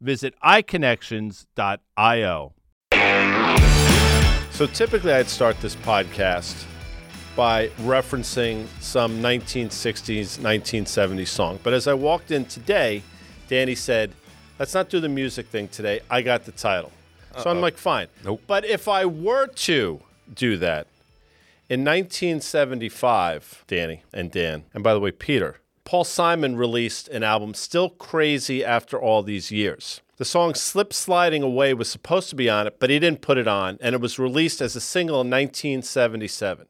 visit iConnections.io. So typically, I'd start this podcast by referencing some 1960s, 1970s song. But as I walked in today, Danny said, Let's not do the music thing today. I got the title. So I'm like, fine. Nope. But if I were to do that, in 1975, Danny and Dan, and by the way, Peter, Paul Simon released an album still crazy after all these years. The song Slip Sliding Away was supposed to be on it, but he didn't put it on, and it was released as a single in 1977.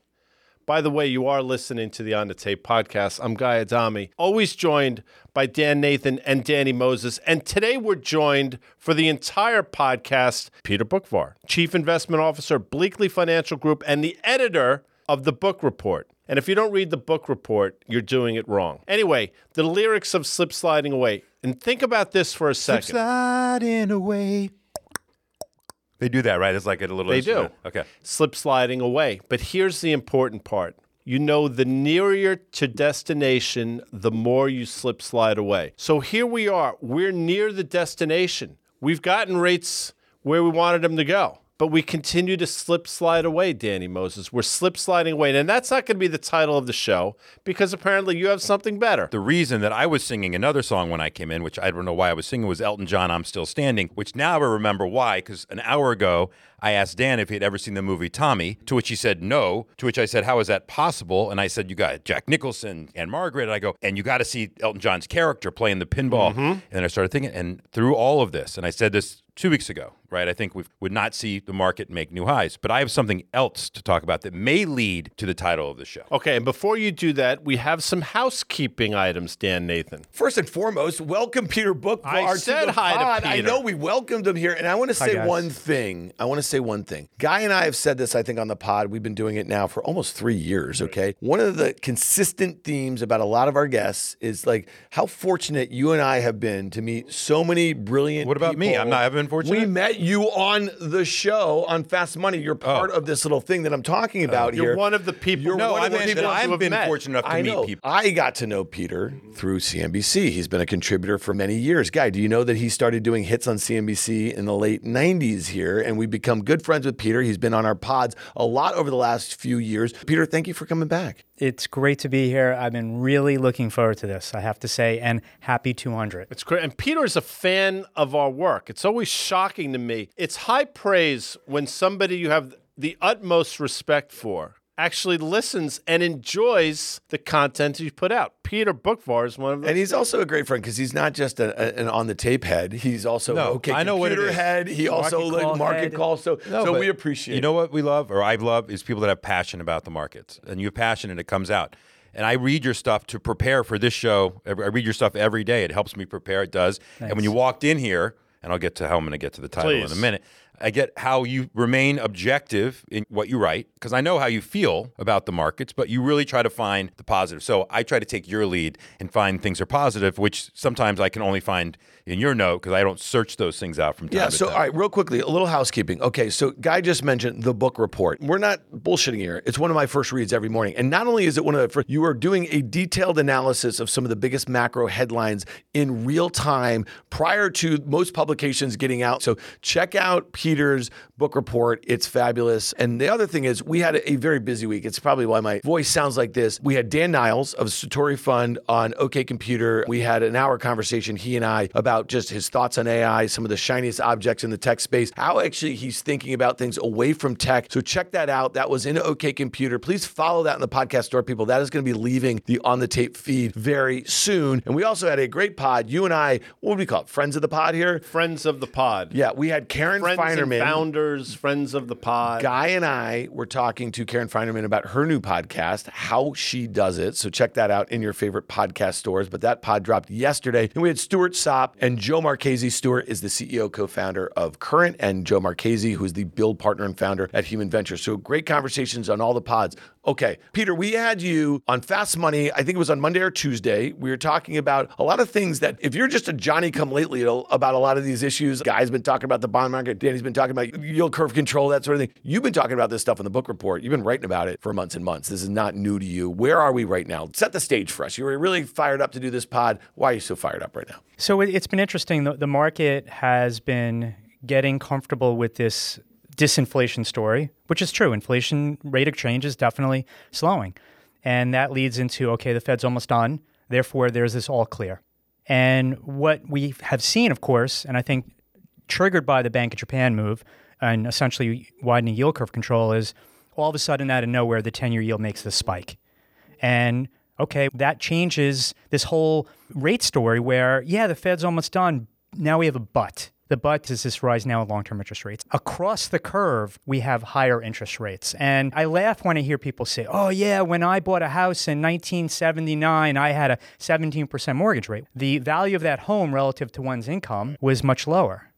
By the way, you are listening to the On the Tape podcast. I'm Guy Adami, always joined by Dan Nathan and Danny Moses. And today we're joined for the entire podcast, Peter Boockvar, Chief Investment Officer, Bleakley Financial Group, and the editor of the Boock Report. And if you don't read the Boock Report, you're doing it wrong. Anyway, the lyrics of Slip Sliding Away. And think about this for a second. Slip Sliding away. They do that, right? It's like a little. They do. Okay. slip sliding away. But here's the important part. You know, the nearer to destination, the more you slip slide away. So here we are. We're near the destination. We've gotten rates where we wanted them to go. But we continue to slip slide away, Danny Moses. We're slip sliding away. And that's not going to be the title of the show because apparently you have something better. The reason that I was singing another song when I came in, which I don't know why I was singing, was Elton John, I'm Still Standing, which now I remember why, because an hour ago I asked Dan if he had ever seen the movie Tommy, to which he said no, to which I said, How is that possible? And I said, You got Jack Nicholson and Margaret. And I go, And you got to see Elton John's character playing the pinball. Mm-hmm. And then I started thinking, and through all of this, and I said this two weeks ago, right? I think we would not see the market make new highs. But I have something else to talk about that may lead to the title of the show. Okay, and before you do that, we have some housekeeping items, Dan Nathan. First and foremost, welcome Peter Boockvar I to said the hi to pod. I know we welcomed him here, and I want to say one thing. I want to say one thing. Guy and I have said this, I think, on the pod. We've been doing it now for almost three years. Okay, one of the consistent themes about a lot of our guests is like how fortunate you and I have been to meet so many brilliant. What about me? I'm not- I've been fortunate? We met you on the show on Fast Money. You're oh. part of this little thing that I'm talking oh. about You're here. one of the people. You're No, one I of the people I've have been met. fortunate enough to I meet know. people. I got to know Peter through CNBC. He's been a contributor for many years. Guy, do you know that he started doing hits on CNBC in the late 90s here? And we've become good friends with Peter. He's been on our pods a lot over the last few years. Peter, thank you for coming back. It's great to be here. I've been really looking forward to this, I have to say, and happy 200. It's great. And Peter is a fan of our work. It's always shocking to me. It's high praise when somebody you have the utmost respect for actually listens and enjoys the content you put out. Peter Boockvar is one of them. And he's also a great friend because he's not just a, a- an on the tape head. He's also No, okay. I know what it computer is. head. He also Market like market head. call. So, No, so we appreciate. You know what we love, or I love, is people that have passion about the markets, and you have passion, and it comes out. And I read your stuff to prepare for this show. I I read your stuff every day. It helps me prepare. It does. And when you walked in here, and I'll get to how I'm going to get to the title Please. in a minute. I get how you remain objective in what you write because I know how you feel about the markets, but you really try to find the positive. So I try to take your lead and find things are positive, which sometimes I can only find in your note because I don't search those things out from time to time. Yeah, so time. all right, real quickly, a little housekeeping. Okay, so Guy just mentioned the Boock Report. We're not bullshitting here. It's one of my first reads every morning. And not only is it one of the first, you are doing a detailed analysis of some of the biggest macro headlines in real time prior to most publications getting out. So check out Peter's Boock Report. It's fabulous. And the other thing is, we had a very busy week. It's probably why my voice sounds like this. We had Dan Niles of Satori Fund on OK Computer. We had an hour conversation, he and I, about just his thoughts on AI, some of the shiniest objects in the tech space, how actually he's thinking about things away from tech. So check that out. That was in OK Computer. Please follow that in the podcast store, people. That is going to be leaving the on the tape feed very soon. And we also had a great pod. You and I, what would we call it? Friends of the pod here? Friends of the pod. Yeah, we had Karen Friends Finerman. founders, friends of the pod. Guy and I were talking to Karen Finerman about her new podcast, How She Does It. So check that out in your favorite podcast stores. But that pod dropped yesterday. And we had Stuart Sopp and Joe Marchese. Stuart is the CEO, co founder of Current, and Joe Marchese, who is the build partner and founder at Human Venture. So great conversations on all the pods. Okay, Peter, we had you on Fast Money. I think it was on Monday or Tuesday. We were talking about a lot of things that, if you're just a Johnny come lately about a lot of these issues, Guy's been talking about the bond market, Danny's been talking about yield curve control, that sort of thing. You've been talking about this stuff in the Boock Report. You've been writing about it for months and months. This is not new to you. Where are we right now? Set the stage for us. You were really fired up to do this pod. Why are you so fired up right now? So it- it's been interesting. The, the market has been getting comfortable with this disinflation story, which is true. Inflation rate of change is definitely slowing. And that leads into okay, the Fed's almost done. Therefore, there's this all clear. And what we have seen, of course, and I think triggered by the Bank of Japan move and essentially widening yield curve control, is all of a sudden out of nowhere, the 10 year yield makes this spike. And okay, that changes this whole rate story where, yeah, the Fed's almost done. Now we have a but. The but is this rise now in long term interest rates. Across the curve, we have higher interest rates. And I laugh when I hear people say, oh, yeah, when I bought a house in 1979, I had a 17% mortgage rate. The value of that home relative to one's income was much lower.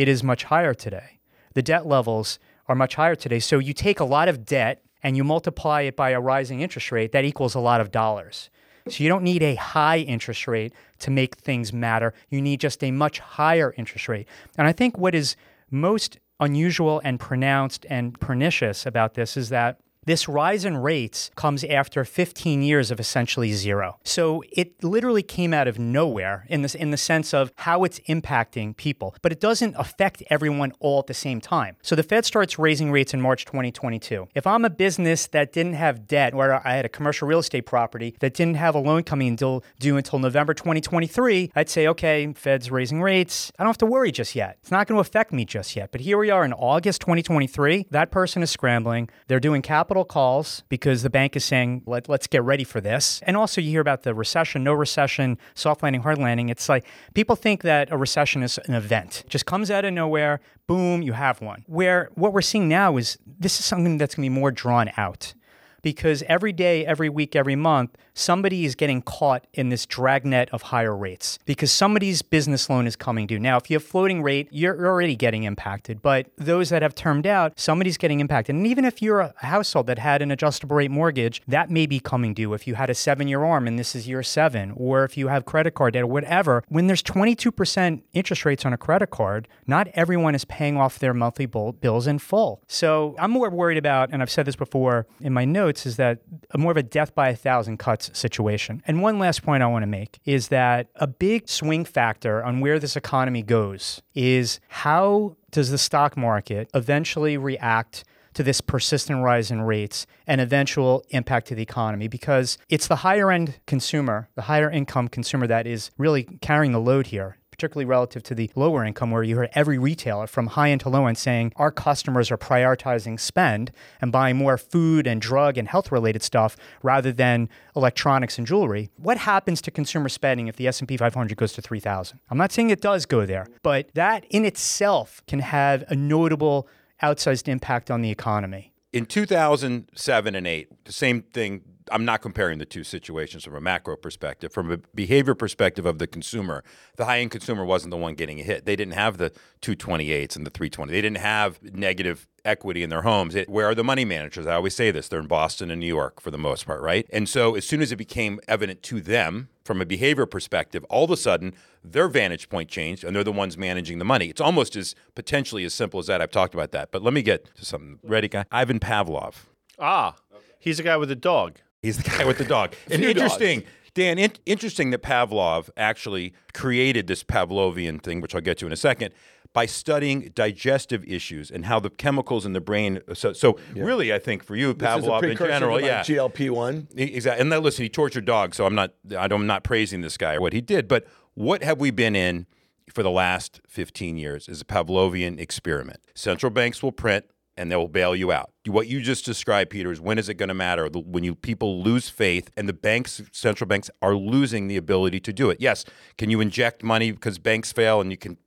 It is much higher today. The debt levels are much higher today. So you take a lot of debt and you multiply it by a rising interest rate, that equals a lot of dollars. So you don't need a high interest rate to make things matter. You need just a much higher interest rate. And I think what is most unusual and pronounced and pernicious about this is that this rise in rates comes after 15 years of essentially zero. So it literally came out of nowhere in this in the sense of how it's impacting people, but it doesn't affect everyone all at the same time. So the Fed starts raising rates in March 2022. If I'm a business that didn't have debt, where I had a commercial real estate property that didn't have a loan coming until due until November 2023, I'd say, okay, Fed's raising rates. I don't have to worry just yet. It's not going to affect me just yet. But here we are in August 2023. That person is scrambling. They're doing capital calls because the bank is saying, Let, let's get ready for this. And also, you hear about the recession, no recession, soft landing, hard landing. It's like people think that a recession is an event, just comes out of nowhere, boom, you have one. Where what we're seeing now is this is something that's going to be more drawn out because every day, every week, every month, somebody is getting caught in this dragnet of higher rates because somebody's business loan is coming due. Now, if you have floating rate, you're already getting impacted, but those that have termed out, somebody's getting impacted. And even if you're a household that had an adjustable rate mortgage, that may be coming due. If you had a seven year arm and this is year seven, or if you have credit card debt or whatever, when there's 22% interest rates on a credit card, not everyone is paying off their monthly bills in full. So I'm more worried about, and I've said this before in my notes, is that more of a death by a thousand cuts situation. And one last point I want to make is that a big swing factor on where this economy goes is how does the stock market eventually react to this persistent rise in rates and eventual impact to the economy because it's the higher end consumer, the higher income consumer that is really carrying the load here particularly relative to the lower income, where you heard every retailer from high end to low end saying our customers are prioritizing spend and buying more food and drug and health related stuff rather than electronics and jewelry. What happens to consumer spending if the S&P 500 goes to 3,000? I'm not saying it does go there, but that in itself can have a notable outsized impact on the economy. In 2007 and 8, the same thing I'm not comparing the two situations from a macro perspective. From a behavior perspective of the consumer, the high end consumer wasn't the one getting a hit. They didn't have the 228s and the 320. They didn't have negative equity in their homes. It, where are the money managers? I always say this they're in Boston and New York for the most part, right? And so as soon as it became evident to them from a behavior perspective, all of a sudden their vantage point changed and they're the ones managing the money. It's almost as potentially as simple as that. I've talked about that. But let me get to something. Ready, guy? Ivan Pavlov. Ah, he's the guy with the dog. He's the guy with the dog. and Few interesting. Dan, in- interesting that Pavlov actually created this Pavlovian thing, which I'll get to in a second, by studying digestive issues and how the chemicals in the brain. So, so really, I think for you, This is a Pavlov in general, yeah, GLP one. Exactly. And then listen, he tortured dogs, so I'm not I don't- I'm not praising this guy or what he did, but what have we been in for the last 15 years is a Pavlovian experiment. Central banks will print and they'll bail you out. What you just described, Peter, is when is it going to matter? When you people lose faith and the banks, central banks, are losing the ability to do it. Yes, can you inject money because banks fail and you can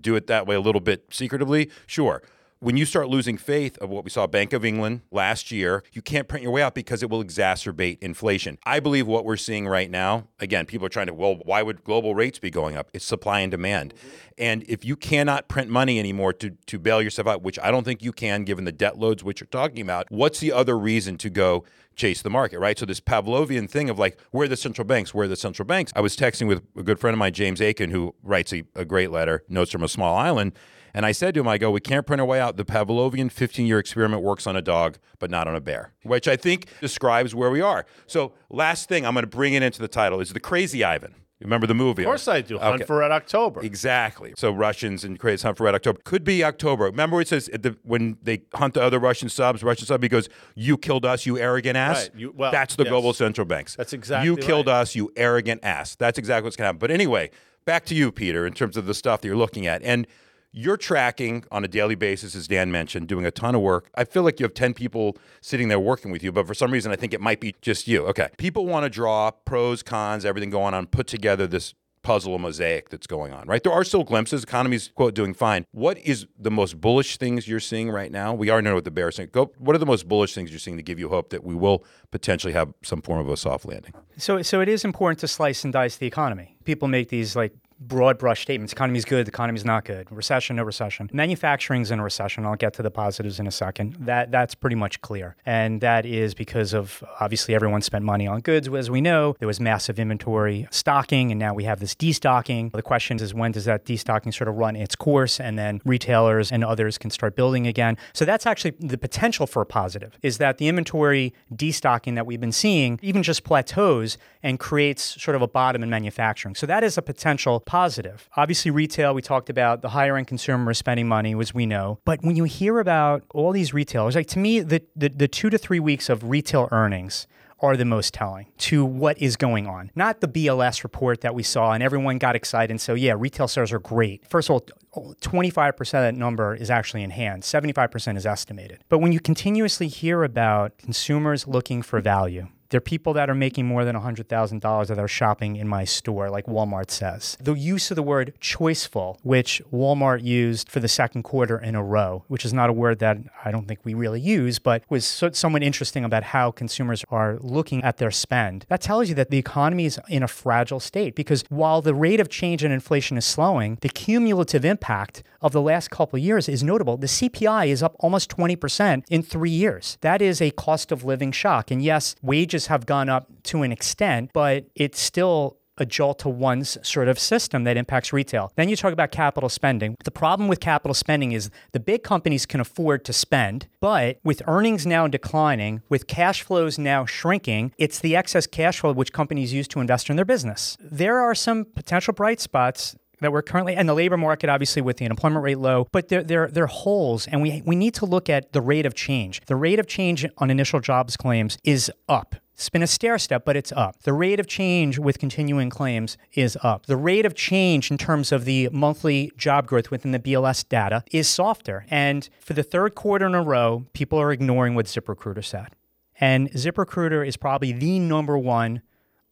do it that way a little bit secretively? Sure. When you start losing faith of what we saw Bank of England last year, you can't print your way out because it will exacerbate inflation. I believe what we're seeing right now, again, people are trying to, well, why would global rates be going up? It's supply and demand. And if you cannot print money anymore to, to bail yourself out, which I don't think you can given the debt loads which you're talking about, what's the other reason to go chase the market, right? So this Pavlovian thing of like, where are the central banks? Where are the central banks? I was texting with a good friend of mine, James Aitken, who writes a, a great letter, Notes from a Small Island. And I said to him, I go, we can't print our way out. The Pavlovian 15 year experiment works on a dog, but not on a bear, which I think describes where we are. So, last thing I'm going to bring it into the title is the Crazy Ivan. Remember the movie? Of course I do. Hunt Okay. for Red October. Exactly. So Russians and crazy hunt for red October could be October. Remember it says at the, when they hunt the other Russian subs, Russian sub, he goes, "You killed us, you arrogant ass." Right. You- well, That's the yes. global central banks. That's exactly You killed right. us, you arrogant ass. That's exactly what's going to happen. But anyway, back to you, Peter, in terms of the stuff that you're looking at and. You're tracking on a daily basis, as Dan mentioned, doing a ton of work. I feel like you have 10 people sitting there working with you, but for some reason, I think it might be just you. Okay. People want to draw pros, cons, everything going on, put together this puzzle mosaic that's going on, right? There are still glimpses. Economy's quote doing fine. What is the most bullish things you're seeing right now? We already know what the bear saying. Go. What are the most bullish things you're seeing to give you hope that we will potentially have some form of a soft landing? So, so it is important to slice and dice the economy. People make these like broad brush statements. Economy's good, the economy's not good. Recession, no recession. Manufacturing's in a recession. I'll get to the positives in a second. That that's pretty much clear. And that is because of obviously everyone spent money on goods. As we know, there was massive inventory stocking, and now we have this destocking. The question is when does that destocking sort of run its course and then retailers and others can start building again. So that's actually the potential for a positive is that the inventory destocking that we've been seeing even just plateaus and creates sort of a bottom in manufacturing. So that is a potential positive. Obviously, retail, we talked about the higher end consumer is spending money, as we know. But when you hear about all these retailers, like to me, the, the, the two to three weeks of retail earnings are the most telling to what is going on. Not the BLS report that we saw and everyone got excited and so yeah, retail sales are great. First of all, 25% of that number is actually in hand. 75% is estimated. But when you continuously hear about consumers looking for value, there are people that are making more than $100,000 that are shopping in my store, like Walmart says. The use of the word choiceful, which Walmart used for the second quarter in a row, which is not a word that I don't think we really use, but was so, somewhat interesting about how consumers are looking at their spend. That tells you that the economy is in a fragile state because while the rate of change in inflation is slowing, the cumulative impact of the last couple years is notable. The CPI is up almost 20% in three years. That is a cost of living shock. And yes, wages have gone up to an extent, but it's still a jolt to one's sort of system that impacts retail. Then you talk about capital spending. The problem with capital spending is the big companies can afford to spend, but with earnings now declining, with cash flows now shrinking, it's the excess cash flow which companies use to invest in their business. There are some potential bright spots that we're currently and the labor market obviously with the unemployment rate low but there there are holes and we we need to look at the rate of change the rate of change on initial jobs claims is up it's been a stair step, but it's up. The rate of change with continuing claims is up. The rate of change in terms of the monthly job growth within the BLS data is softer. And for the third quarter in a row, people are ignoring what ZipRecruiter said. And ZipRecruiter is probably the number one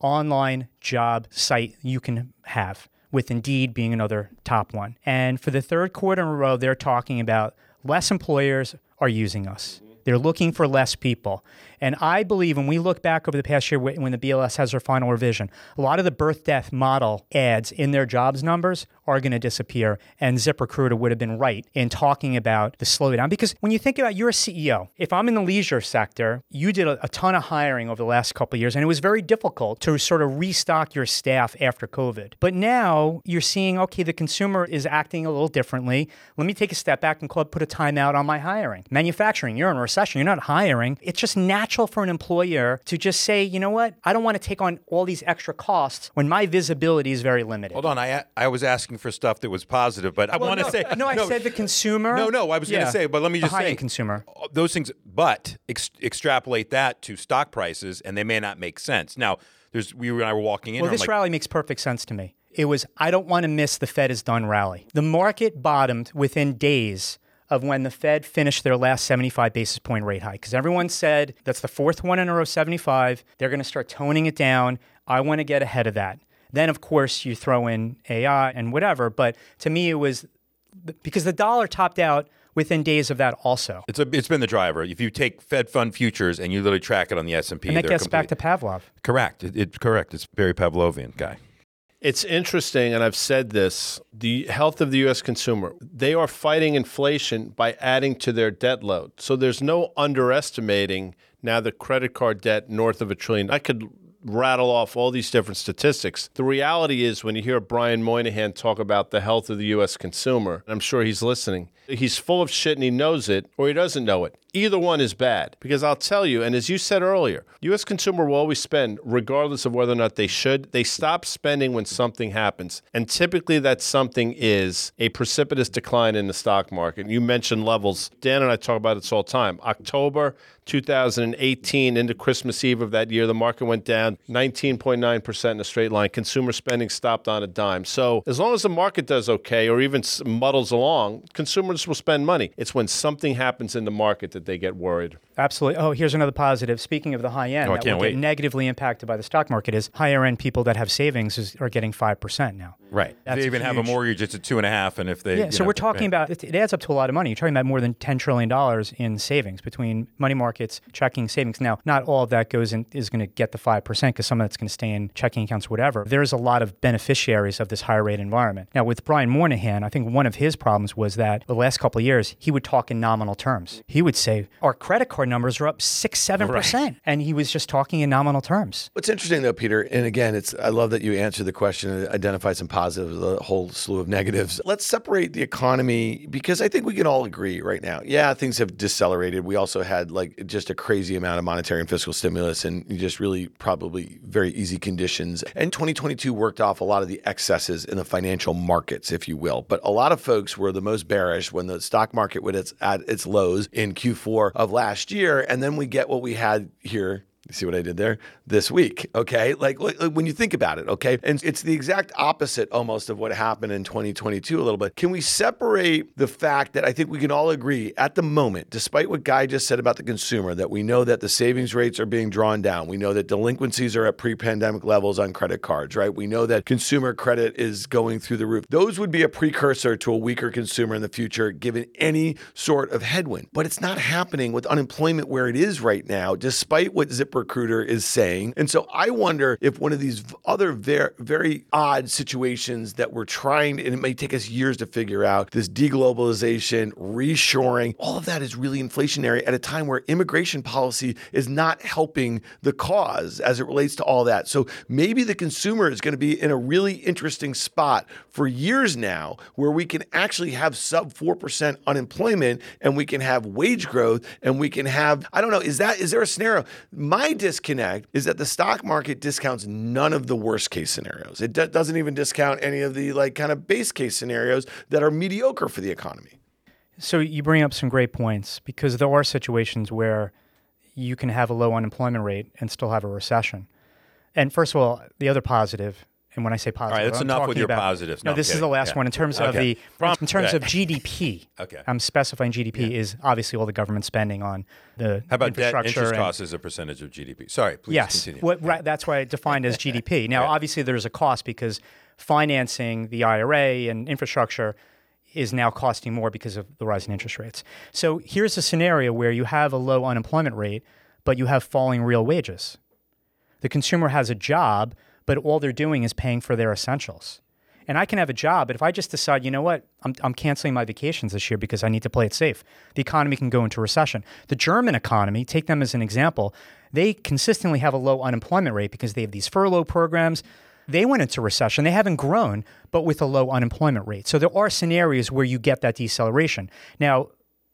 online job site you can have, with Indeed being another top one. And for the third quarter in a row, they're talking about less employers are using us. They're looking for less people. And I believe when we look back over the past year when the BLS has their final revision, a lot of the birth death model ads in their jobs numbers are going to disappear. And ZipRecruiter would have been right in talking about the slowdown. Because when you think about you're a CEO, if I'm in the leisure sector, you did a, a ton of hiring over the last couple of years, and it was very difficult to sort of restock your staff after COVID. But now you're seeing, okay, the consumer is acting a little differently. Let me take a step back and put a timeout on my hiring. Manufacturing, you're in a recession, you're not hiring. It's just natural for an employer to just say, you know what, I don't want to take on all these extra costs when my visibility is very limited. Hold on, I I was asking for stuff that was positive, but I well, want to no, say no. I said the consumer. No, no, I was yeah. going to say, but let me just say, consumer. Uh, those things, but ex- extrapolate that to stock prices, and they may not make sense. Now, there's we and I were walking in. Well, this like, rally makes perfect sense to me. It was I don't want to miss the Fed is done rally. The market bottomed within days of when the Fed finished their last 75 basis point rate hike because everyone said that's the fourth one in a row 75. They're going to start toning it down. I want to get ahead of that. Then, of course, you throw in AI and whatever. But to me, it was because the dollar topped out within days of that also. It's a, it's been the driver. If you take Fed fund futures and you literally track it on the S and P, and that gets complete. back to Pavlov. Correct. It, it, correct. It's very Pavlovian guy. It's interesting, and I've said this the health of the U.S. consumer. They are fighting inflation by adding to their debt load. So there's no underestimating now the credit card debt north of a trillion. I could rattle off all these different statistics. The reality is, when you hear Brian Moynihan talk about the health of the U.S. consumer, I'm sure he's listening, he's full of shit and he knows it or he doesn't know it. Either one is bad because I'll tell you, and as you said earlier, U.S. consumer will always spend regardless of whether or not they should. They stop spending when something happens. And typically that something is a precipitous decline in the stock market. You mentioned levels. Dan and I talk about this all the time. October 2018 into Christmas Eve of that year, the market went down 19.9% in a straight line. Consumer spending stopped on a dime. So as long as the market does okay or even muddles along, consumers will spend money. It's when something happens in the market that they get worried. Absolutely. Oh, here's another positive. Speaking of the high end, oh, I that can't will wait. get negatively impacted by the stock market is higher end people that have savings is, are getting five percent now. Right. That's they even have a mortgage. It's at two and a half, and if they Yeah, so know, we're talking right. about it, it adds up to a lot of money. You're talking about more than ten trillion dollars in savings between money markets, checking, savings. Now, not all of that goes in is going to get the five percent because some of that's going to stay in checking accounts, whatever. There's a lot of beneficiaries of this higher rate environment. Now, with Brian Moynihan, I think one of his problems was that the last couple of years he would talk in nominal terms. He would say our credit card numbers are up six, seven percent, and he was just talking in nominal terms. What's interesting though, Peter, and again, it's I love that you answered the question and identified some positives, a whole slew of negatives. Let's separate the economy because I think we can all agree right now. Yeah, things have decelerated. We also had like just a crazy amount of monetary and fiscal stimulus and just really probably very easy conditions. And 2022 worked off a lot of the excesses in the financial markets, if you will. But a lot of folks were the most bearish when the stock market was at its lows in Q4 of last year, and then we get what we had here you see what I did there? This week, okay? Like, like, when you think about it, okay? And it's the exact opposite almost of what happened in 2022 a little bit. Can we separate the fact that I think we can all agree at the moment, despite what Guy just said about the consumer, that we know that the savings rates are being drawn down. We know that delinquencies are at pre-pandemic levels on credit cards, right? We know that consumer credit is going through the roof. Those would be a precursor to a weaker consumer in the future given any sort of headwind. But it's not happening with unemployment where it is right now, despite what Zip recruiter is saying. And so I wonder if one of these other very, very odd situations that we're trying, and it may take us years to figure out, this deglobalization, reshoring, all of that is really inflationary at a time where immigration policy is not helping the cause as it relates to all that. So maybe the consumer is going to be in a really interesting spot for years now where we can actually have sub 4% unemployment and we can have wage growth and we can have, I don't know, is that, is there a scenario? My disconnect is that the stock market discounts none of the worst case scenarios. It do- doesn't even discount any of the like kind of base case scenarios that are mediocre for the economy. So you bring up some great points because there are situations where you can have a low unemployment rate and still have a recession. And first of all, the other positive, and when I say positive, All right, that's I'm enough with your about- positives. No, No, this is the last Yeah. one in terms of the Prompt- in terms yeah. of GDP. Okay. I'm specifying GDP is obviously all the government spending on the How about debt infrastructure interest and- costs as a percentage of GDP? Sorry, please yes, continue. what, right, that's why I defined as GDP. Now, obviously, there's a cost because financing the IRA and infrastructure is now costing more because of the rise in interest rates. So here's a scenario where you have a low unemployment rate, but you have falling real wages. The consumer has a job, but all they're doing is paying for their essentials. And I can have a job, but if I just decide, you know what, I'm, I'm canceling my vacations this year because I need to play it safe, the economy can go into recession. The German economy, take them as an example, they consistently have a low unemployment rate because they have these furlough programs. They went into recession. They haven't grown, but with a low unemployment rate. So there are scenarios where you get that deceleration. Now,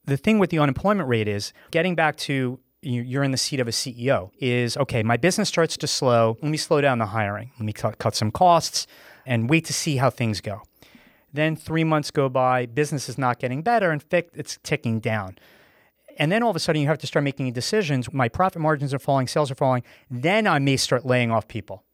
the thing with the unemployment rate is getting back to you're in the seat of a CEO is okay, my business starts to slow. Let me slow down the hiring. Let me cut, cut some costs and wait to see how things go. Then three months go by, business is not getting better. In fact, it's ticking down. And then all of a sudden, you have to start making decisions. My profit margins are falling, sales are falling. Then I may start laying off people.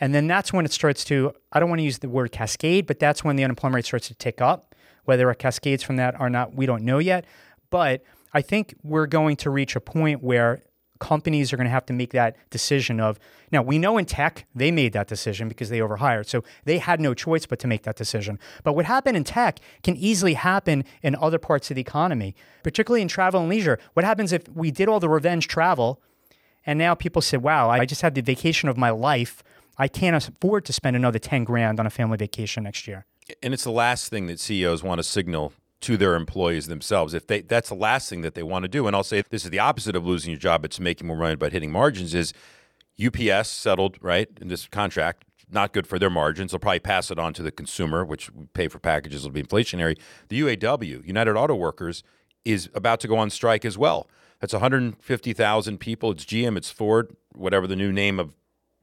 And then that's when it starts to, I don't want to use the word cascade, but that's when the unemployment rate starts to tick up. Whether it cascades from that or not, we don't know yet. But I think we're going to reach a point where companies are going to have to make that decision of now we know in tech they made that decision because they overhired so they had no choice but to make that decision. But what happened in tech can easily happen in other parts of the economy particularly in travel and leisure. What happens if we did all the revenge travel and now people say wow i just had the vacation of my life. I can't afford to spend another 10 grand on a family vacation next year. And it's the last thing that ceos want to signal to their employees themselves. If they that's the last thing that they want to do. And I'll say this is the opposite of losing your job, it's making more money but hitting margins is UPS settled, right, in this contract. Not good for their margins. They'll probably pass it on to the consumer, which pay for packages will be inflationary. The UAW, United Auto Workers, is about to go on strike as well. That's 150,000 people. It's GM, it's Ford, whatever the new name of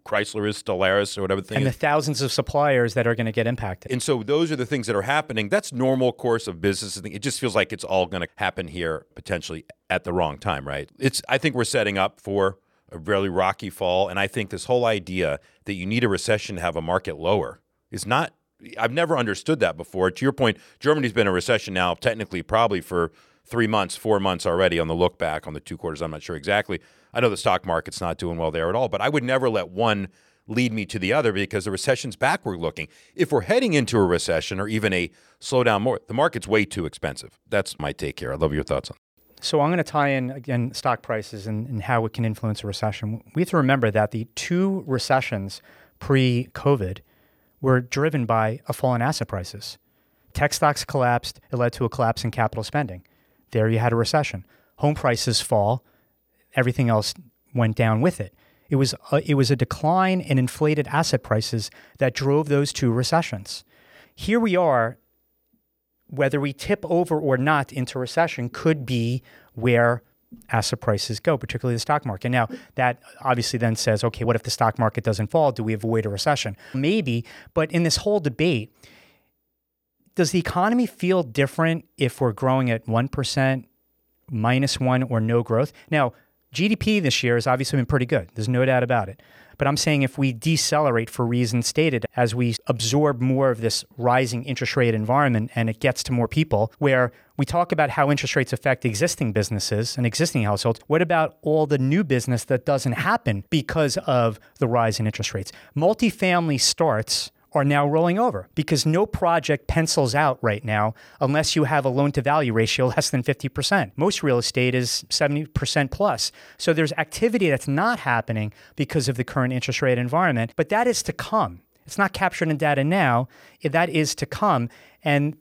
Chrysler is, Stellantis, or whatever the thing and is. the thousands of suppliers that are going to get impacted. And so those are the things that are happening. That's normal course of business. It just feels like it's all going to happen here potentially at the wrong time, right? It's I think we're setting up for a really rocky fall, and I think this whole idea that you need a recession to have a market lower is not. I've never understood that before. To your point, Germany's been in a recession now, technically, probably for three months, four months already on the look back on the two quarters. I'm not sure exactly. I know the stock market's not doing well there at all, but I would never let one lead me to the other because the recession's backward looking. If we're heading into a recession or even a slowdown more, the market's way too expensive. That's my take here. I'd love your thoughts on that. so I'm going to tie in again stock prices and, and how it can influence a recession. We have to remember that the two recessions pre-COVID were driven by a fall in asset prices. Tech stocks collapsed. It led to a collapse in capital spending. There you had a recession. Home prices fall. Everything else went down with it. It was a, it was a decline in inflated asset prices that drove those two recessions. Here we are whether we tip over or not into recession could be where asset prices go, particularly the stock market. Now, that obviously then says, okay, what if the stock market doesn't fall? Do we avoid a recession? Maybe, but in this whole debate, does the economy feel different if we're growing at 1%, minus 1 or no growth? Now, GDP this year has obviously been pretty good. There's no doubt about it. But I'm saying if we decelerate for reasons stated, as we absorb more of this rising interest rate environment and it gets to more people, where we talk about how interest rates affect existing businesses and existing households, what about all the new business that doesn't happen because of the rise in interest rates? Multifamily starts are now rolling over because no project pencils out right now unless you have a loan to value ratio less than 50%. Most real estate is 70% plus. So there's activity that's not happening because of the current interest rate environment, but that is to come. It's not captured in data now, that is to come. And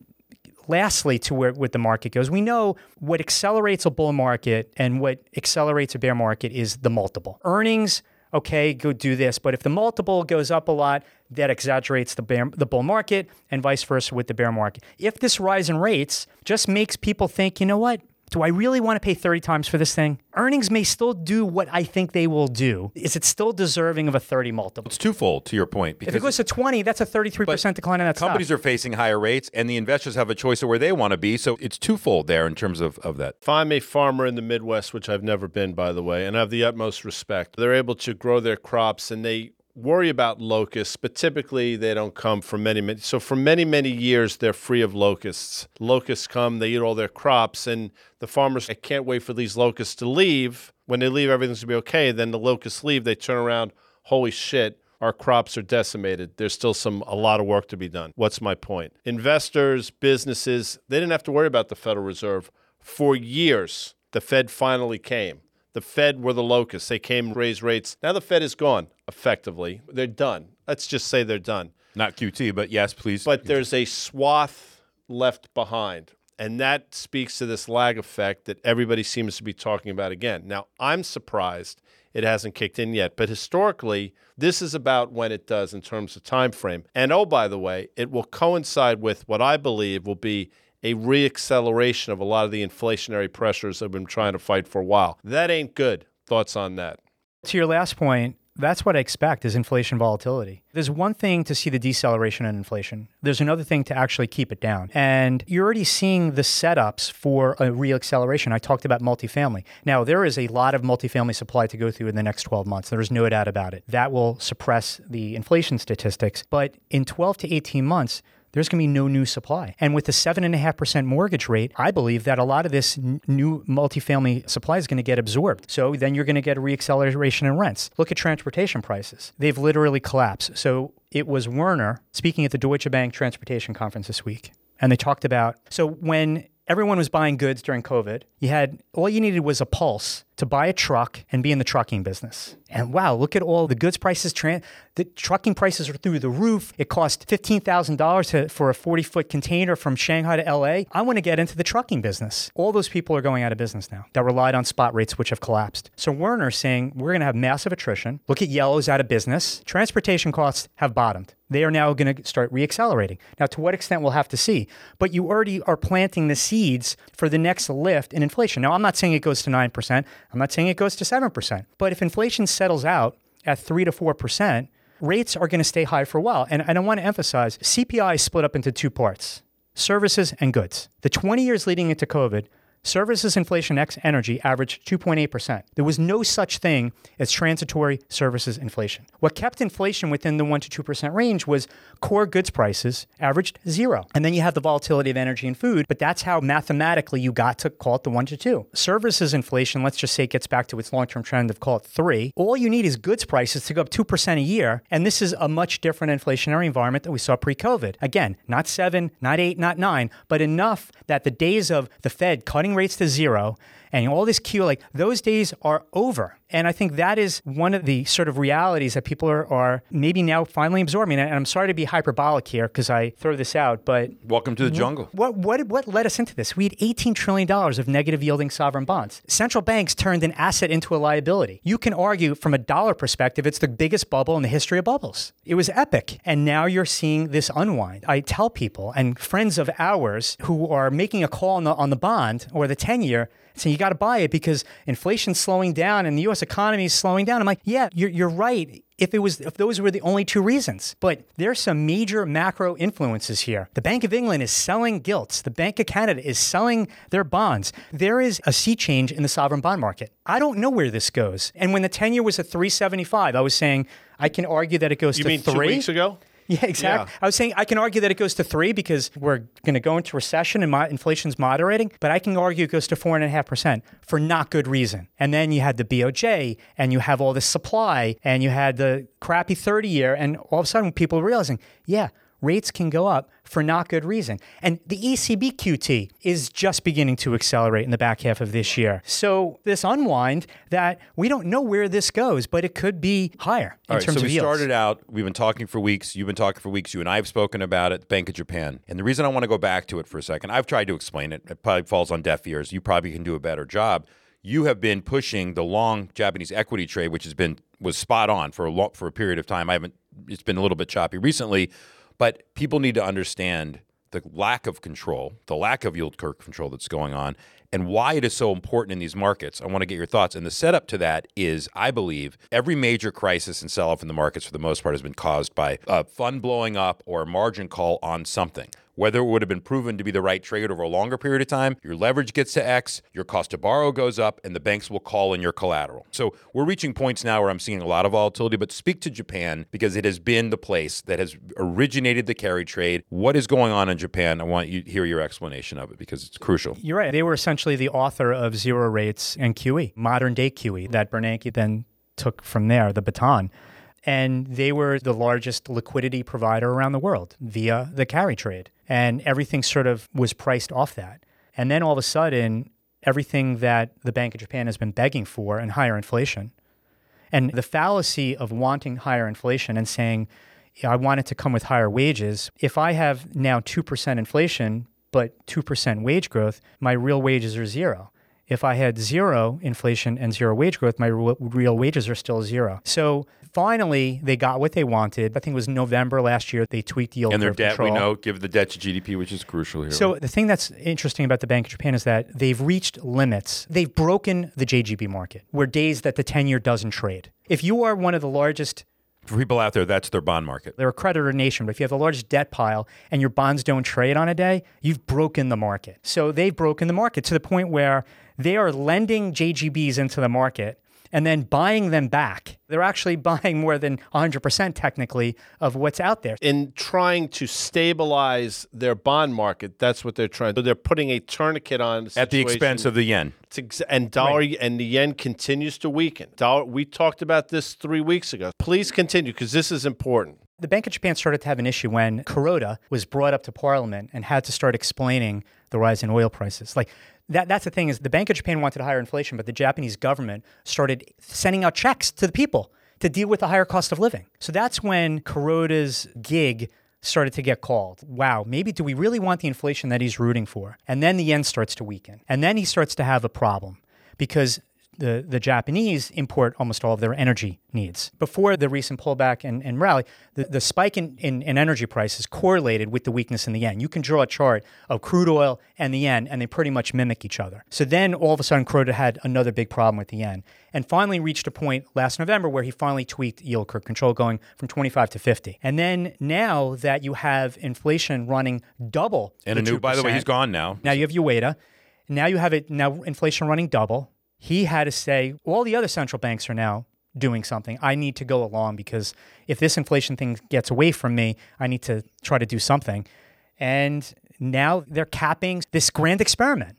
lastly, to where what the market goes, we know what accelerates a bull market and what accelerates a bear market is the multiple. Earnings okay, go do this. But if the multiple goes up a lot, that exaggerates the bear, the bull market, and vice versa with the bear market. If this rise in rates just makes people think, you know what? Do I really want to pay 30 times for this thing? Earnings may still do what I think they will do. Is it still deserving of a 30 multiple? It's twofold to your point. If it goes to 20, that's a 33% decline in that companies stock. are facing higher rates, and the investors have a choice of where they want to be. So it's twofold there in terms of, of that. If I'm a farmer in the Midwest, which I've never been, by the way, and I have the utmost respect, they're able to grow their crops and they worry about locusts, but typically they don't come for many, many. So for many, many years, they're free of locusts. Locusts come, they eat all their crops, and the farmers I can't wait for these locusts to leave. When they leave, everything's gonna be okay. Then the locusts leave, they turn around, holy shit, our crops are decimated. There's still some a lot of work to be done. What's my point? Investors, businesses, they didn't have to worry about the Federal Reserve for years. The Fed finally came. The Fed were the locusts. They came raised rates. Now the Fed is gone, effectively. They're done. Let's just say they're done. Not QT, but yes, please. But there's a swath left behind. And that speaks to this lag effect that everybody seems to be talking about again. Now, I'm surprised it hasn't kicked in yet, but historically, this is about when it does in terms of time frame. And oh, by the way, it will coincide with what I believe will be a reacceleration of a lot of the inflationary pressures I've been trying to fight for a while. That ain't good. Thoughts on that? To your last point, that's what I expect is inflation volatility. There's one thing to see the deceleration in inflation. There's another thing to actually keep it down. And you're already seeing the setups for a reacceleration. I talked about multifamily. Now, there is a lot of multifamily supply to go through in the next 12 months. There is no doubt about it. That will suppress the inflation statistics. But in 12 to 18 months, there's going to be no new supply. And with the 7.5% mortgage rate, I believe that a lot of this n- new multifamily supply is going to get absorbed. So then you're going to get a reacceleration in rents. Look at transportation prices. They've literally collapsed. So it was Werner speaking at the Deutsche Bank Transportation Conference this week. And they talked about so when everyone was buying goods during COVID, you had all you needed was a pulse to buy a truck and be in the trucking business. And wow, look at all the goods prices. The trucking prices are through the roof. It cost $15,000 for a 40 foot container from Shanghai to LA. I want to get into the trucking business. All those people are going out of business now that relied on spot rates, which have collapsed. So Werner's saying we're going to have massive attrition. Look at Yellow's out of business. Transportation costs have bottomed. They are now going to start reaccelerating. Now, to what extent we'll have to see, but you already are planting the seeds for the next lift in inflation. Now, I'm not saying it goes to 9%. I'm not saying it goes to 7%. But if inflation settles out at 3 to 4%, rates are going to stay high for a while. And, and I want to emphasize CPI is split up into two parts services and goods. The 20 years leading into COVID, Services inflation ex energy averaged 2.8%. There was no such thing as transitory services inflation. What kept inflation within the 1 to 2% range was core goods prices averaged zero. And then you have the volatility of energy and food, but that's how mathematically you got to call it the 1 to 2. Services inflation, let's just say it gets back to its long-term trend of call it 3. All you need is goods prices to go up 2% a year, and this is a much different inflationary environment that we saw pre-COVID. Again, not 7, not 8, not 9, but enough that the days of the Fed cutting rates to zero and all this queue, like those days are over. And I think that is one of the sort of realities that people are, are maybe now finally absorbing. And I'm sorry to be hyperbolic here because I throw this out, but welcome to the jungle. What, what, what led us into this? We had $18 trillion of negative yielding sovereign bonds. Central banks turned an asset into a liability. You can argue from a dollar perspective, it's the biggest bubble in the history of bubbles. It was epic. And now you're seeing this unwind. I tell people and friends of ours who are making a call on the, on the bond or the 10 year, saying you got to buy it because inflation's slowing down and the U.S. economy is slowing down. I'm like, yeah, you're, you're right. If it was, if those were the only two reasons, but there's some major macro influences here. The Bank of England is selling gilts. The Bank of Canada is selling their bonds. There is a sea change in the sovereign bond market. I don't know where this goes. And when the 10 year was at 375, I was saying I can argue that it goes you to mean three. two weeks ago? Yeah, exactly. Yeah. I was saying I can argue that it goes to three because we're going to go into recession and mo- inflation's moderating, but I can argue it goes to four and a half percent for not good reason. And then you had the BOJ, and you have all this supply, and you had the crappy 30 year, and all of a sudden people are realizing, yeah, rates can go up for not good reason. And the ECB QT is just beginning to accelerate in the back half of this year. So this unwind that we don't know where this goes, but it could be higher in All right, terms so of we yields. started out. We've been talking for weeks. You've been talking for weeks. You and I have spoken about it. Bank of Japan, and the reason I want to go back to it for a second, I've tried to explain it. It probably falls on deaf ears. You probably can do a better job. You have been pushing the long Japanese equity trade, which has been was spot on for a lo- for a period of time. I haven't. It's been a little bit choppy recently, but people need to understand the lack of control, the lack of yield curve control that's going on, and why it is so important in these markets. I want to get your thoughts. And the setup to that is, I believe, every major crisis and sell off in the markets for the most part has been caused by a fund blowing up or a margin call on something. Whether it would have been proven to be the right trade over a longer period of time, your leverage gets to X, your cost to borrow goes up, and the banks will call in your collateral. So we're reaching points now where I'm seeing a lot of volatility, but speak to Japan because it has been the place that has originated the carry trade. What is going on in Japan? I want you to hear your explanation of it because it's crucial. You're right. They were essentially the author of zero rates and QE, modern day QE, that Bernanke then took from there, the baton. And they were the largest liquidity provider around the world via the carry trade. And everything sort of was priced off that. And then all of a sudden, everything that the Bank of Japan has been begging for and higher inflation. And the fallacy of wanting higher inflation and saying, I want it to come with higher wages. If I have now 2% inflation, but 2% wage growth, my real wages are zero. If I had zero inflation and zero wage growth, my real wages are still zero. So finally, they got what they wanted. I think it was November last year. They tweaked the yield and their debt, control. we know, give the debt to GDP, which is crucial here. So the thing that's interesting about the Bank of Japan is that they've reached limits. They've broken the JGB market, where days that the 10-year doesn't trade. If you are one of the largest for people out there, that's their bond market. They're a creditor nation, but if you have the largest debt pile and your bonds don't trade on a day, you've broken the market. So they've broken the market to the point where they are lending JGBs into the market and then buying them back. They're actually buying more than 100% technically of what's out there. In trying to stabilize their bond market, that's what they're trying to do. They're putting a tourniquet on the at the expense of the yen. Ex- and dollar right. and the yen continues to weaken. Dollar, we talked about this 3 weeks ago. Please continue because this is important. The Bank of Japan started to have an issue when Kuroda was brought up to parliament and had to start explaining the rise in oil prices. Like that, that's the thing is the Bank of Japan wanted higher inflation, but the Japanese government started sending out checks to the people to deal with the higher cost of living. So that's when Kuroda's gig started to get called. Wow, maybe do we really want the inflation that he's rooting for? And then the yen starts to weaken. And then he starts to have a problem because the, the Japanese import almost all of their energy needs. Before the recent pullback and, and rally, the, the spike in, in, in, energy prices correlated with the weakness in the yen. You can draw a chart of crude oil and the yen, and they pretty much mimic each other. So then all of a sudden, Kuroda had another big problem with the yen and finally reached a point last November where he finally tweaked yield curve control going from 25 to 50. And then now that you have inflation running double. And a new, by the way, he's gone now. Now you have Ueda. Now you have it, now inflation running double he had to say, all the other central banks are now doing something. I need to go along because if this inflation thing gets away from me, I need to try to do something. And now they're capping this grand experiment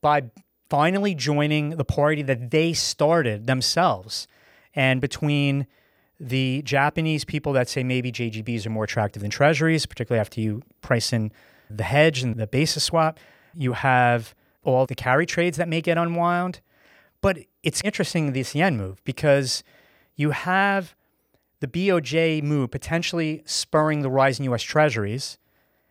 by finally joining the party that they started themselves. And between the Japanese people that say maybe JGBs are more attractive than treasuries, particularly after you price in the hedge and the basis swap, you have all the carry trades that may get unwound. But it's interesting this yen move because you have the BOJ move potentially spurring the rise in U.S. Treasuries.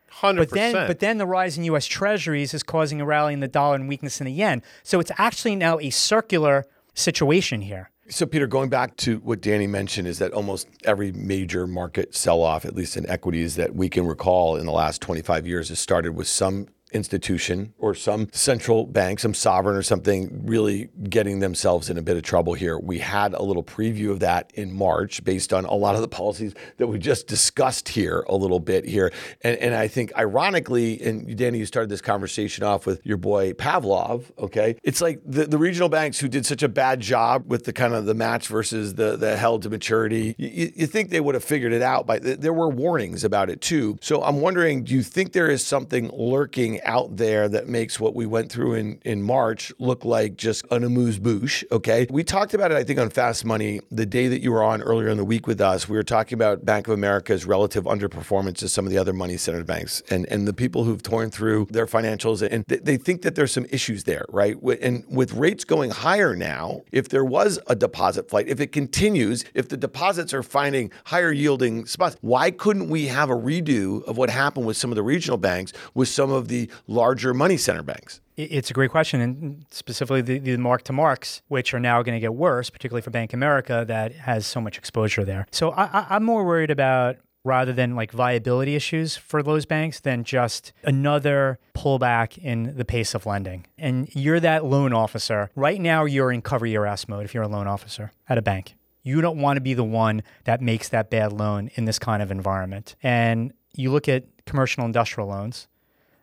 Hundred percent. But then, but then the rise in U.S. Treasuries is causing a rally in the dollar and weakness in the yen. So it's actually now a circular situation here. So, Peter, going back to what Danny mentioned, is that almost every major market sell off, at least in equities that we can recall in the last 25 years, has started with some institution or some central bank, some sovereign or something really getting themselves in a bit of trouble here. We had a little preview of that in March based on a lot of the policies that we just discussed here a little bit here. And, and I think ironically, and Danny, you started this conversation off with your boy Pavlov, okay? It's like the, the regional banks who did such a bad job with the kind of the match versus the, the held to maturity. You, you think they would have figured it out, but there were warnings about it too. So I'm wondering, do you think there is something lurking out there that makes what we went through in, in March look like just an amuse bouche. Okay. We talked about it, I think, on Fast Money the day that you were on earlier in the week with us. We were talking about Bank of America's relative underperformance to some of the other money centered banks and, and the people who've torn through their financials. And they think that there's some issues there, right? And with rates going higher now, if there was a deposit flight, if it continues, if the deposits are finding higher yielding spots, why couldn't we have a redo of what happened with some of the regional banks with some of the larger money center banks? It's a great question, and specifically the, the mark to marks, which are now going to get worse, particularly for Bank America that has so much exposure there. So I, I'm more worried about rather than like viability issues for those banks than just another pullback in the pace of lending. And you're that loan officer. Right now, you're in cover your ass mode if you're a loan officer at a bank. You don't want to be the one that makes that bad loan in this kind of environment. And you look at commercial industrial loans,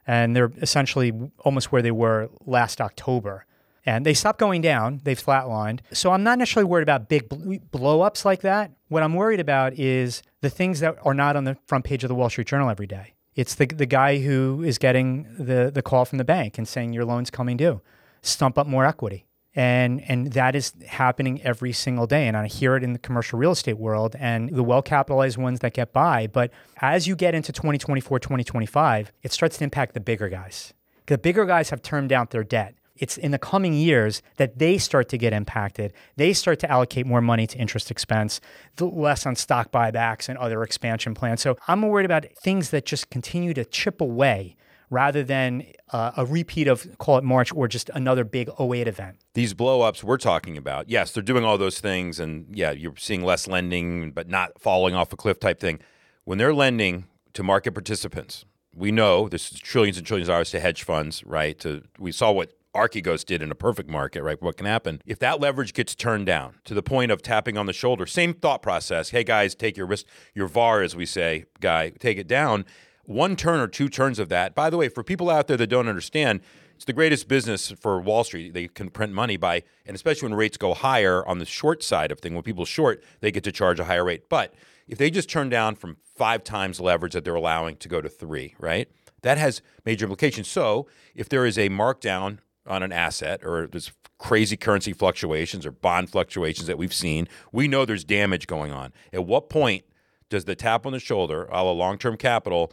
and they're essentially almost where they were last October. And they stopped going down, they've flatlined. So I'm not necessarily worried about big blowups like that. What I'm worried about is the things that are not on the front page of the Wall Street Journal every day. It's the, the guy who is getting the, the call from the bank and saying your loan's coming due. Stump up more equity and and that is happening every single day and i hear it in the commercial real estate world and the well capitalized ones that get by but as you get into 2024 2025 it starts to impact the bigger guys the bigger guys have turned down their debt it's in the coming years that they start to get impacted. They start to allocate more money to interest expense, less on stock buybacks and other expansion plans. So I'm worried about things that just continue to chip away rather than uh, a repeat of call it March or just another big 08 event. These blowups we're talking about, yes, they're doing all those things, and yeah, you're seeing less lending, but not falling off a cliff type thing. When they're lending to market participants, we know this is trillions and trillions of dollars to hedge funds, right? To we saw what Archegos did in a perfect market, right? What can happen if that leverage gets turned down to the point of tapping on the shoulder? Same thought process. Hey guys, take your risk, your VAR, as we say, guy, take it down. One turn or two turns of that. By the way, for people out there that don't understand, it's the greatest business for Wall Street. They can print money by, and especially when rates go higher on the short side of thing, when people short, they get to charge a higher rate. But if they just turn down from five times leverage that they're allowing to go to three, right? That has major implications. So if there is a markdown on an asset or there's crazy currency fluctuations or bond fluctuations that we've seen, we know there's damage going on. At what point does the tap on the shoulder, a long term capital,